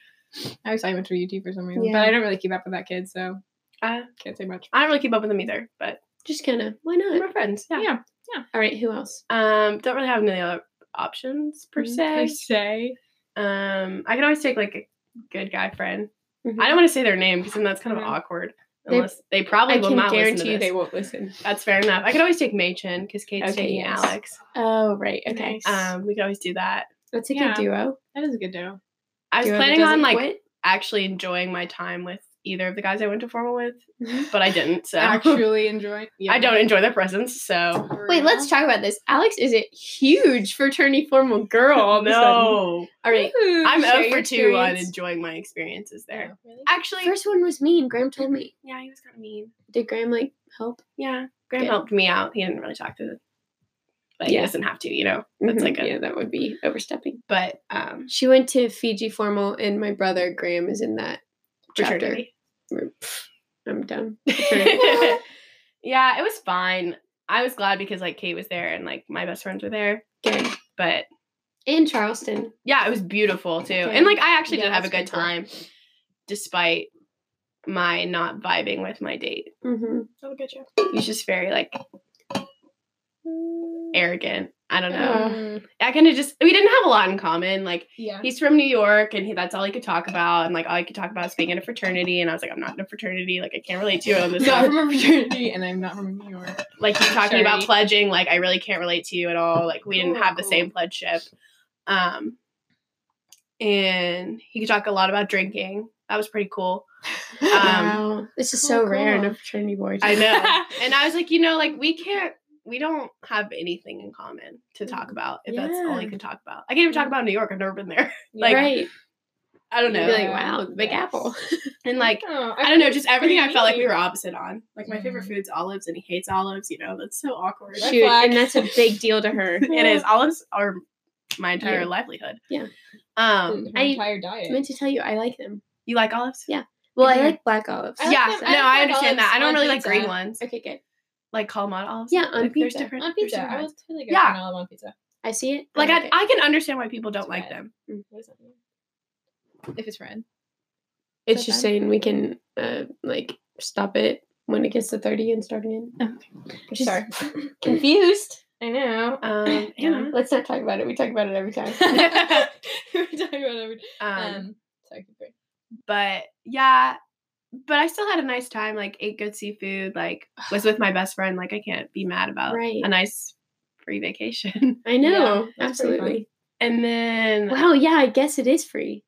I was I went to UT for some reason, Yeah. but I don't really keep up with that kid, so Uh, can't say much. I don't really keep up with them either, but Just kind of. Why not? we're friends. Yeah. Yeah. All right. Who else? Um, don't really have any other options per Mm, se. Per se. Um, I can always take like a good guy friend. Mhm. I don't want to say their name because then that's kind of Mhm. awkward. They- Unless they, probably I will can not listen guarantee to you this. they won't listen. That's fair enough. I could always take Machen because Kate's Okay, taking yes. Alex. Oh, right. Okay. Nice. Um, we could always do that. That's a Yeah. good duo. That is a good duo. I was Duo that planning on doesn't like quit. actually enjoying my time with either of the guys I went to formal with, <laughs> but I didn't. So Actually enjoy. I don't enjoy their presence. So Wait, let's talk about this. Alex is a huge fraternity formal girl. All of a no, All right. I'm Share 0 your for two on enjoying my experiences there. Really? Actually, First one was mean. Graham told me. yeah, he was kind of mean. Did Graham like help? Yeah, Graham Good. helped me out. He didn't really talk to, but he doesn't have to, you know. That's like a, Mm-hmm. yeah, that would be overstepping. but um, She went to Fiji formal, and my brother Graham is in that chapter. fraternity. We're- pff, I'm done. <laughs> yeah, it was fine. I was glad because like Kate was there and like my best friends were there. Good. But In Charleston. yeah, it was beautiful too. Okay. And like I actually Yeah, did have a good pretty cool. time despite my not vibing with my date. Mm-hmm. Oh, good job. He's just very like arrogant. I don't know. Uh, I kind of just we didn't have a lot in common. Like yeah. he's from New York and he, that's all he could talk about. And like all he could talk about is being in a fraternity. And I was like, I'm not in a fraternity. Like I can't relate to you on <laughs> this. not one. from a fraternity, and I'm not from New York. like he's talking about pledging. Like I really can't relate to you at all. Like we didn't Cool, have the cool. same pledgeship. Um, and he could talk a lot about drinking. That was pretty cool. <laughs> Um, wow. This is so cool, rare in a fraternity boy. I know. <laughs> and I was like, you know, like we can't. We don't have anything in common to talk about if that's all Yeah. can talk about. I can't even talk about New York. I've never been there. <laughs> Like, right. I don't know. like, wow, Big Yes. Apple. <laughs> and like Oh, I don't know, just <laughs> everything I felt like we were opposite on. Like my favorite Mhm. food's olives, and he hates olives. You know, that's so awkward. Shoot, and that's a big deal to her. it is olives are my entire Yeah. livelihood. Yeah. Um, Her I- entire I meant to tell you, I like them. you like olives? Yeah. Well, I Mhm. like black olives. I like yeah. them- no, I like I understand that. I don't on really like green ones. Okay, good. Like Kalamata olives. Yeah, on like, pizza. There's different. on there's pizza. different I was totally good Yeah. for an olive on pizza. I see it. Like I I, like it. I can understand why people don't It's like red. them. What does that mean? If it's red. it's that just bad? saying we can uh like stop it when it gets to thirty and start again. Just Sorry. <laughs> confused. I know. <laughs> Um, Hannah. Let's not talk about it. We talk about it every time. <laughs> We're talking about every. Um, Um, sorry, keep going. but yeah, but I still had a nice time. Like ate good seafood. Like was with my best friend. Like I can't be mad about Right. a nice free vacation. I know. Yeah, that's pretty fun. absolutely. and then Wow. Yeah, I guess it is free.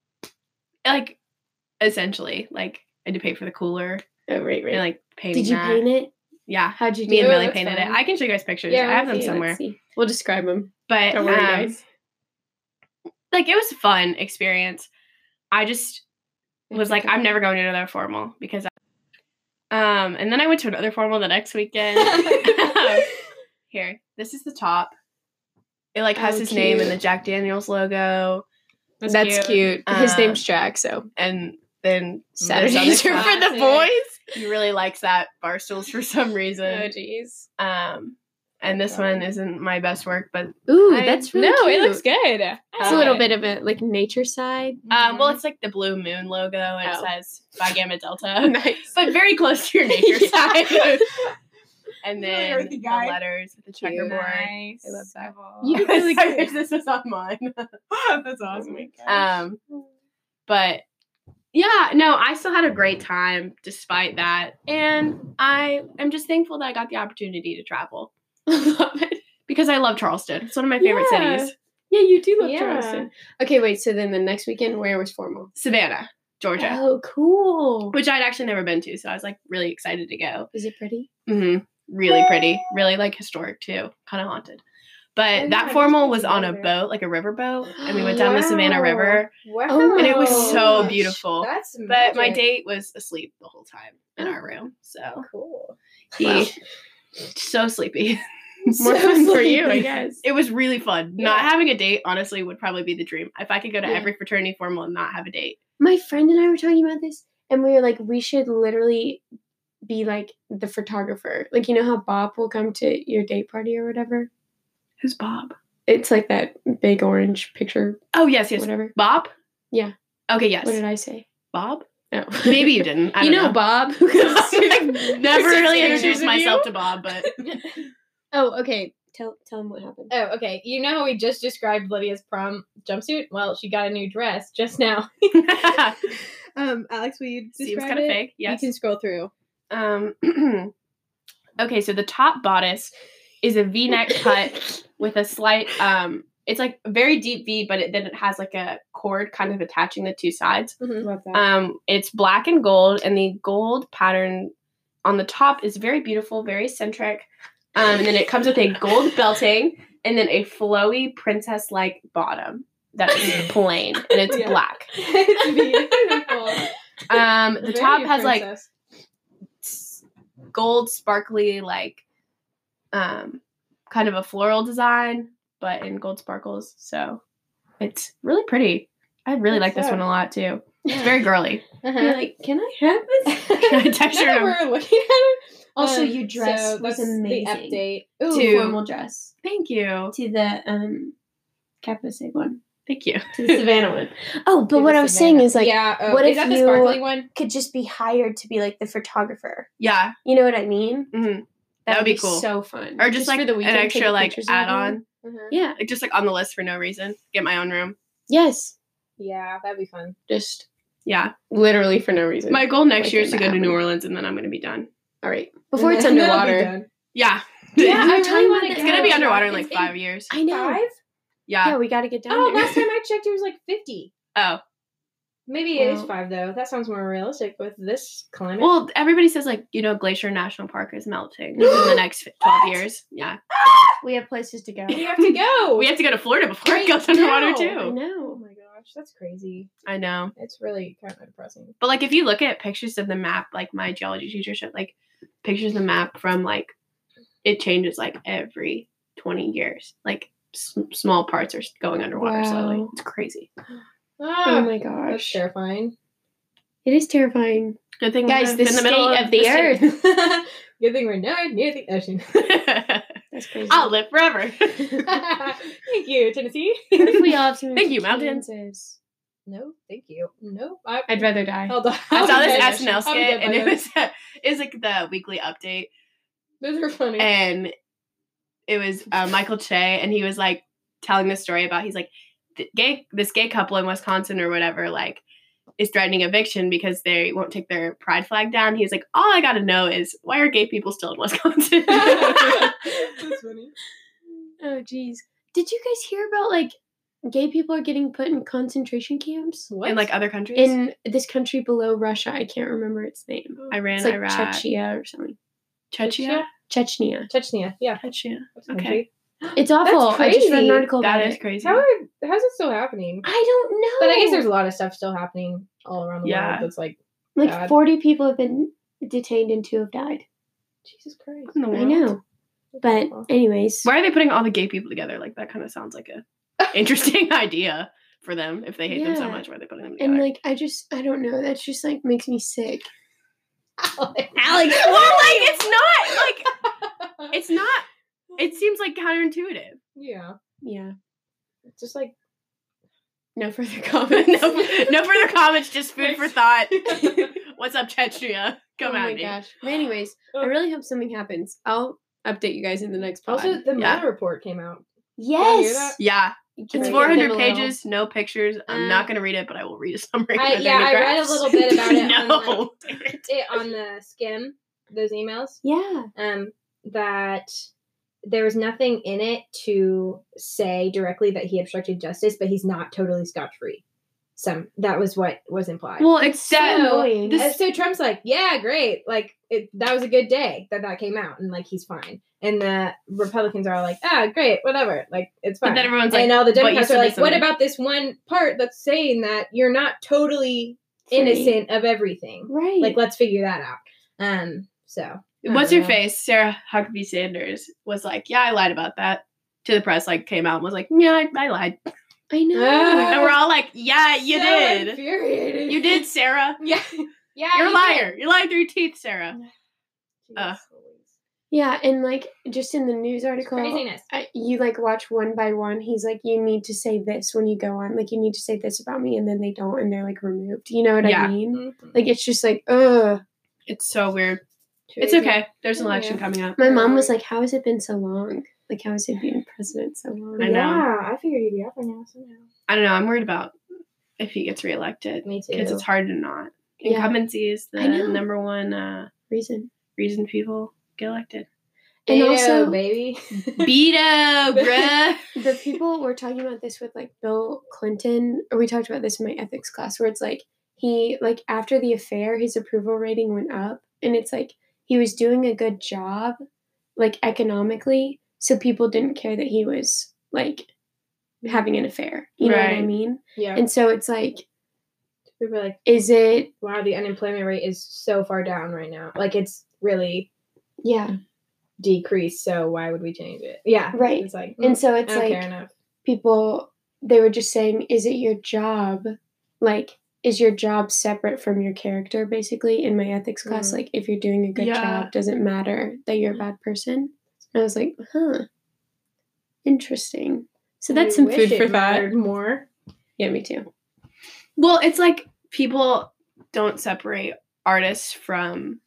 like essentially like I had to pay for the cooler Oh, right, right. and like painting Did you that. paint it? Yeah. How'd you do Me and? Millie painted fun. it. I can show you guys pictures. Yeah, I have them see, somewhere. We'll describe them. But Don't worry, um, guys. like it was a fun experience. I just was like, I'm never going to another formal because I, um and then I went to another formal the next weekend. <laughs> Here, this is the top. It like has Oh, his name and the Jack Daniels logo. That's, cute. His Um, name's Jack, so And then Saturdays are for the boys. He really likes that Barstools for some reason. Oh jeez. Um and this one isn't my best work, but Ooh, I- that's really no, cute. it looks good. It's a little bit of a like nature side. um, well, it's like the blue moon logo, and Oh. it says Phi <laughs> Gamma Delta, nice. <laughs> but very close to your <laughs> nature side. and then earthy the letters with the checkerboard. Nice. I love that. You did really I wish this was on mine. That's awesome. Um, but yeah, no, I still had a great time despite that, and I am just thankful that I got the opportunity to travel love it. <laughs> because I love Charleston. It's one of my favorite Yeah. cities. Yeah, you do love Yeah. Charleston. Okay, wait. So then the next weekend, where was formal? Savannah, Georgia, Oh, cool. which I'd actually never been to, so I was like really excited to go. Is it pretty? Mm-hmm. Really pretty, really like historic too, kind of haunted. But Oh, that formal was on a boat, like a river boat, and we went down the <gasps> Savannah River. Wow. Oh And it was so beautiful. That's But my date was asleep the whole time in <gasps> our room, so Cool. he Wow. so sleepy. <laughs> <laughs> More So fun for you, I <laughs> guess. It was really fun. Not having a date, honestly, would probably be the dream. If I could go to Yeah. every fraternity formal and not have a date. My friend and I were talking about this, and we were like, we should literally be like the photographer. Like, you know how Bob will come to your date party or whatever? Who's Bob? It's like that big orange picture, Oh yes, yes. whatever. Bob. Yeah. Okay. Yes. What did I say? Bob. No. Maybe you <laughs> didn't. I you don't know, Bob. I've never really introduced myself to Bob, but Oh, okay. Tell tell him what happened. Oh, okay. You know how we just described Lydia's prom jumpsuit? Well, she got a new dress just now. <laughs> <laughs> Um, Alex, will you describe seems describe kind of it? fake. Yes. You can scroll through. Um, <clears throat> okay, so the top bodice is a V-neck <coughs> cut with a slight. Um, it's like a very deep V, but it, then it has like a cord kind of attaching the two sides. Love that. Um, it's black and gold, and the gold pattern on the top is very beautiful, very centric. Um, and then it comes with a gold belting and then a flowy princess-like bottom that is <laughs> plain and it's Yeah. black. <laughs> it's beautiful. Um, the Very top has like princess. s- gold sparkly like um kind of a floral design but in gold sparkles so it's really pretty i really like this one a lot too it's very girly Uh-huh. You're like, can I have this? <laughs> Can I text Now that we're looking at it. Also, Um, your dress so was that's amazing. The update. Ooh, To- formal dress thank you to the um Kappa Sig one, thank you to the Savannah one. <laughs> Oh, but To what I was saying is like, yeah. Oh, what is if that the you- one? could just be hired to be like the photographer. yeah You know what I mean? hmm That would be cool. So fun. or just, like for the an weekend, extra taking like pictures of everyone. add-on Yeah. like just like on the list for no reason get my own room Yes. Yeah, that'd be fun. Just yeah literally for no reason. my goal next Like year is to the go to new orleans and then i'm gonna be done All right. <laughs> Before it's underwater. done. yeah Yeah, I'm really talking want about to it's gonna be underwater in like It's five years I know. Five? yeah Yeah, we got to get down Oh, there. last time I checked, it was like fifty. oh Maybe it is five though. That sounds more realistic with this climate. Well, everybody says like you know Glacier National Park is melting in the <gasps> next twelve years. Yeah, <gasps> we have places to go. we have to go. <laughs> we have to go to Florida before it goes underwater now. I too. Oh my gosh, that's crazy. I know, It's really kind of depressing. but like if you look at pictures of the map, like my geology teacher showed like pictures of the map from like it changes like every twenty years. Like s- small parts are going underwater slowly. It's crazy. Oh Ah, my that's gosh. terrifying. It is terrifying. Good thing Guys, we're the in the middle state of the state. earth. <laughs> Good thing we're nowhere near the ocean. <laughs> That's crazy. I'll live forever. <laughs> Thank you, Tennessee. What if we all have Thank to you, mountains. Kansas? No, thank you. No, I, I'd rather die. Hold on. I I'll saw this dead. SNL I'll skit and it was <laughs> it was like the weekly update Those are funny. and it was uh, Michael Che, and he was like telling the story about he's like the gay this gay couple in Wisconsin or whatever like is threatening eviction because they won't take their pride flag down. He's like, all I got to know is why are gay people still in Wisconsin? <laughs> That's funny. Oh, jeez. Did you guys hear about like gay people are getting put in concentration camps What? in like other countries, in this country below Russia? I can't remember its name. Iran, It's like Iraq, Chechnya or something. Chechnya, Chechnya. Chechnya. Yeah. Chechnya. Okay. <gasps> It's awful. I just read an crazy. article about That is it. crazy. How are, how's it still happening? I don't know. But I guess there's a lot of stuff still happening all around the Yeah. world that's like, like bad. 40 people have been detained and two have died. Jesus Christ. I know. But anyways, Why are they putting all the gay people together? Like that kind of sounds like a <laughs> interesting idea for them if they hate them so much. Why are they putting them together? and like I just I don't know. That's just like makes me sick. <laughs> Alex. Alex, well, like <laughs> it's not like it's not it seems like counterintuitive. Yeah. Yeah. It's just like No further comments. no further comments, just food for thought. What's up, Chechnya? Come oh at my me. gosh. But anyways, I oh. really hope something happens. I'll update you guys in the next pod. also the Yeah. Mueller report came out. yes. Yeah, Can it's 400 them little- pages, no pictures. I'm Uh, not going to read it, but I will read a summary. I- yeah, I read a little bit about <laughs> it on, no. <laughs> It on the skim, those emails. Yeah. um, that there was nothing in it to say directly that he obstructed justice, but he's not totally scot free. Some that was what was implied. well, it's so. Uh, this- so Trump's like, yeah, great, like it, that was a good day that that came out, and like he's fine. And the Republicans are like, ah, great, whatever, like it's But fine. then everyone's and like, all the Democrats are like, what about this one part that's saying that you're not totally Free. innocent of everything? Right. Like, let's figure that out. Um, so What's don't know. face? Sarah Huckabee Sanders was like, "Yeah, I lied about that." To the press, like came out and was like, "Yeah, I, I lied," I know. Ah. and we're all like, "Yeah, you So did. Infuriating. You did, Sarah. <laughs> Yeah. Yeah. You're a you liar. You lied through your teeth, Sarah." <sighs> did. Uh. Yeah, and like just in the news article, Craziness. I, you like watch one by one. He's like, you need to say this when you go on. Like, you need to say this about me, and then they don't, and they're like removed. You know what Yeah. I mean? Mhm. Like, it's just like, ugh. It's so weird. It's Crazy. okay. There's an election yeah. coming up. My mom was like, "How has it been so long? Like, how has it been president so long?" I know. Yeah, I figured he'd be up right now somehow. I don't know. I'm worried about if he gets reelected Me too. because it's hard to not. Yeah. Incumbency is the number one uh, Reason. reason people get elected. And Beto, also- baby. <laughs> Beto, <laughs> bruh. the people were talking about this with like Bill Clinton, or we talked about this in my ethics class, where it's like he like after the affair, his approval rating went up, and it's like he was doing a good job, like economically, so people didn't care that he was like having an affair. You know what I mean? yeah. And so it's like, People are like, is it? wow, the unemployment rate is so far down right now. Like it's really Yeah, decrease So why would we change it? Yeah. Right. It's like, and mm, so I it's don't like care enough. people they were just saying is it your job like is your job separate from your character basically in my ethics class Mm. like if you're doing a good Yeah. job does it matter that you're a bad person and i was like huh interesting so that's I some wish food it for thought more. yeah me too Well, it's like people don't separate artists from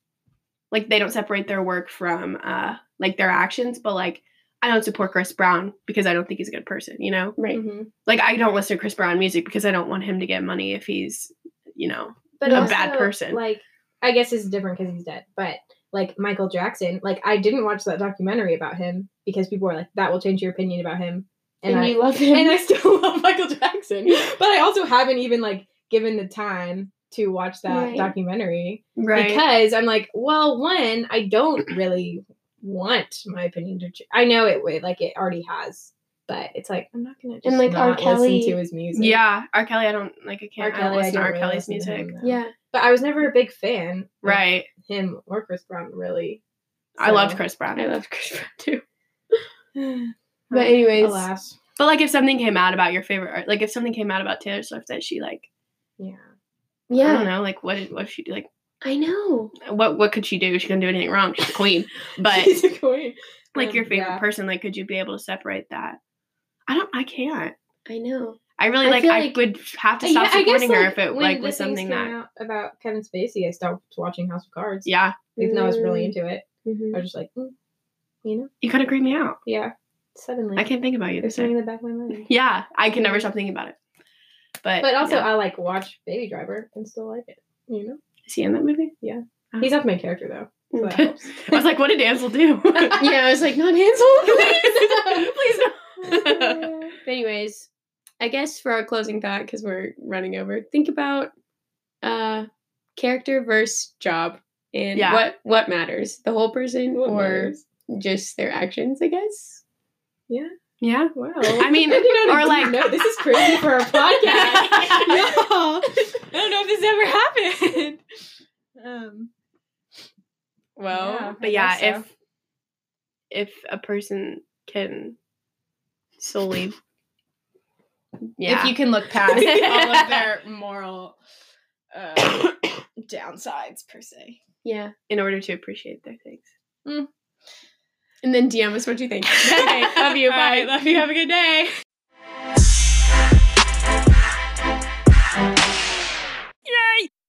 like they don't separate their work from uh like their actions, but like I don't support Chris Brown because I don't think he's a good person, you know? right Mhm. Like I don't listen to Chris Brown music because I don't want him to get money if he's, you know. But A also, bad person. Like, I guess it's different because he's dead. But like Michael Jackson, like I didn't watch that documentary about him because people were like, that will change your opinion about him. and, I, you love him and I still <laughs> love Michael Jackson. <laughs> But I also haven't even like given the time to watch that Right. documentary Right. because I'm like, well, one, I don't really want my opinion to. Ch- I know it would, like it already has, but it's like I'm not gonna just And, like, R. Kelly- listen to his music. yeah, R. Kelly, I don't like I can't I don't listen to R. really Kelly's music. him, yeah but I was never a big fan. Right. him or Chris Brown really. I loved Chris Brown. i loved chris brown too <laughs> <sighs> but anyways Alas, But like if something came out about your favorite art, like if something came out about Taylor Swift that she like yeah. I don't know, like what did what did she do? Like i know what what could she do? She couldn't do anything wrong. She's the queen. <laughs> But She's a queen. like Um, your favorite yeah. person, like could you be able to separate that? I don't I can't. i know I really I like I like- would have to Yeah, stop guess, supporting her like, if it like was something came that out about Kevin Spacey, I stopped watching House of Cards. yeah, even though I was really Mm. into it. Mhm. I was just like, mm, you know, you kind of creep me out. yeah. Suddenly, I can't think about you something in the back of my mind. Yeah, I can never stop thinking about it. But But also. I like watch Baby Driver and still like it. You know, is he in that movie? Yeah. He's not the main character though. So that <laughs> helps. I was like, what did Ansel do? <laughs> yeah i was like not hansel <laughs> Please no. But anyways, I guess for our closing thought, because we're running over, think about uh character versus job and Yeah. what what matters, the whole person What or just their actions. I guess. Yeah. Yeah. Wow. I mean, <laughs> I or like- no, this is crazy for a podcast. <laughs> no, <laughs> I don't know if this ever happened. Um. Well, Yeah. But yeah, so. if if a person can solely yeah. If you can look past all of their moral uh, <coughs> downsides, per se. yeah, in order to appreciate their things. And then DM us what do you think. <laughs> Okay, love you. All right, Bye. love you. Have a good day.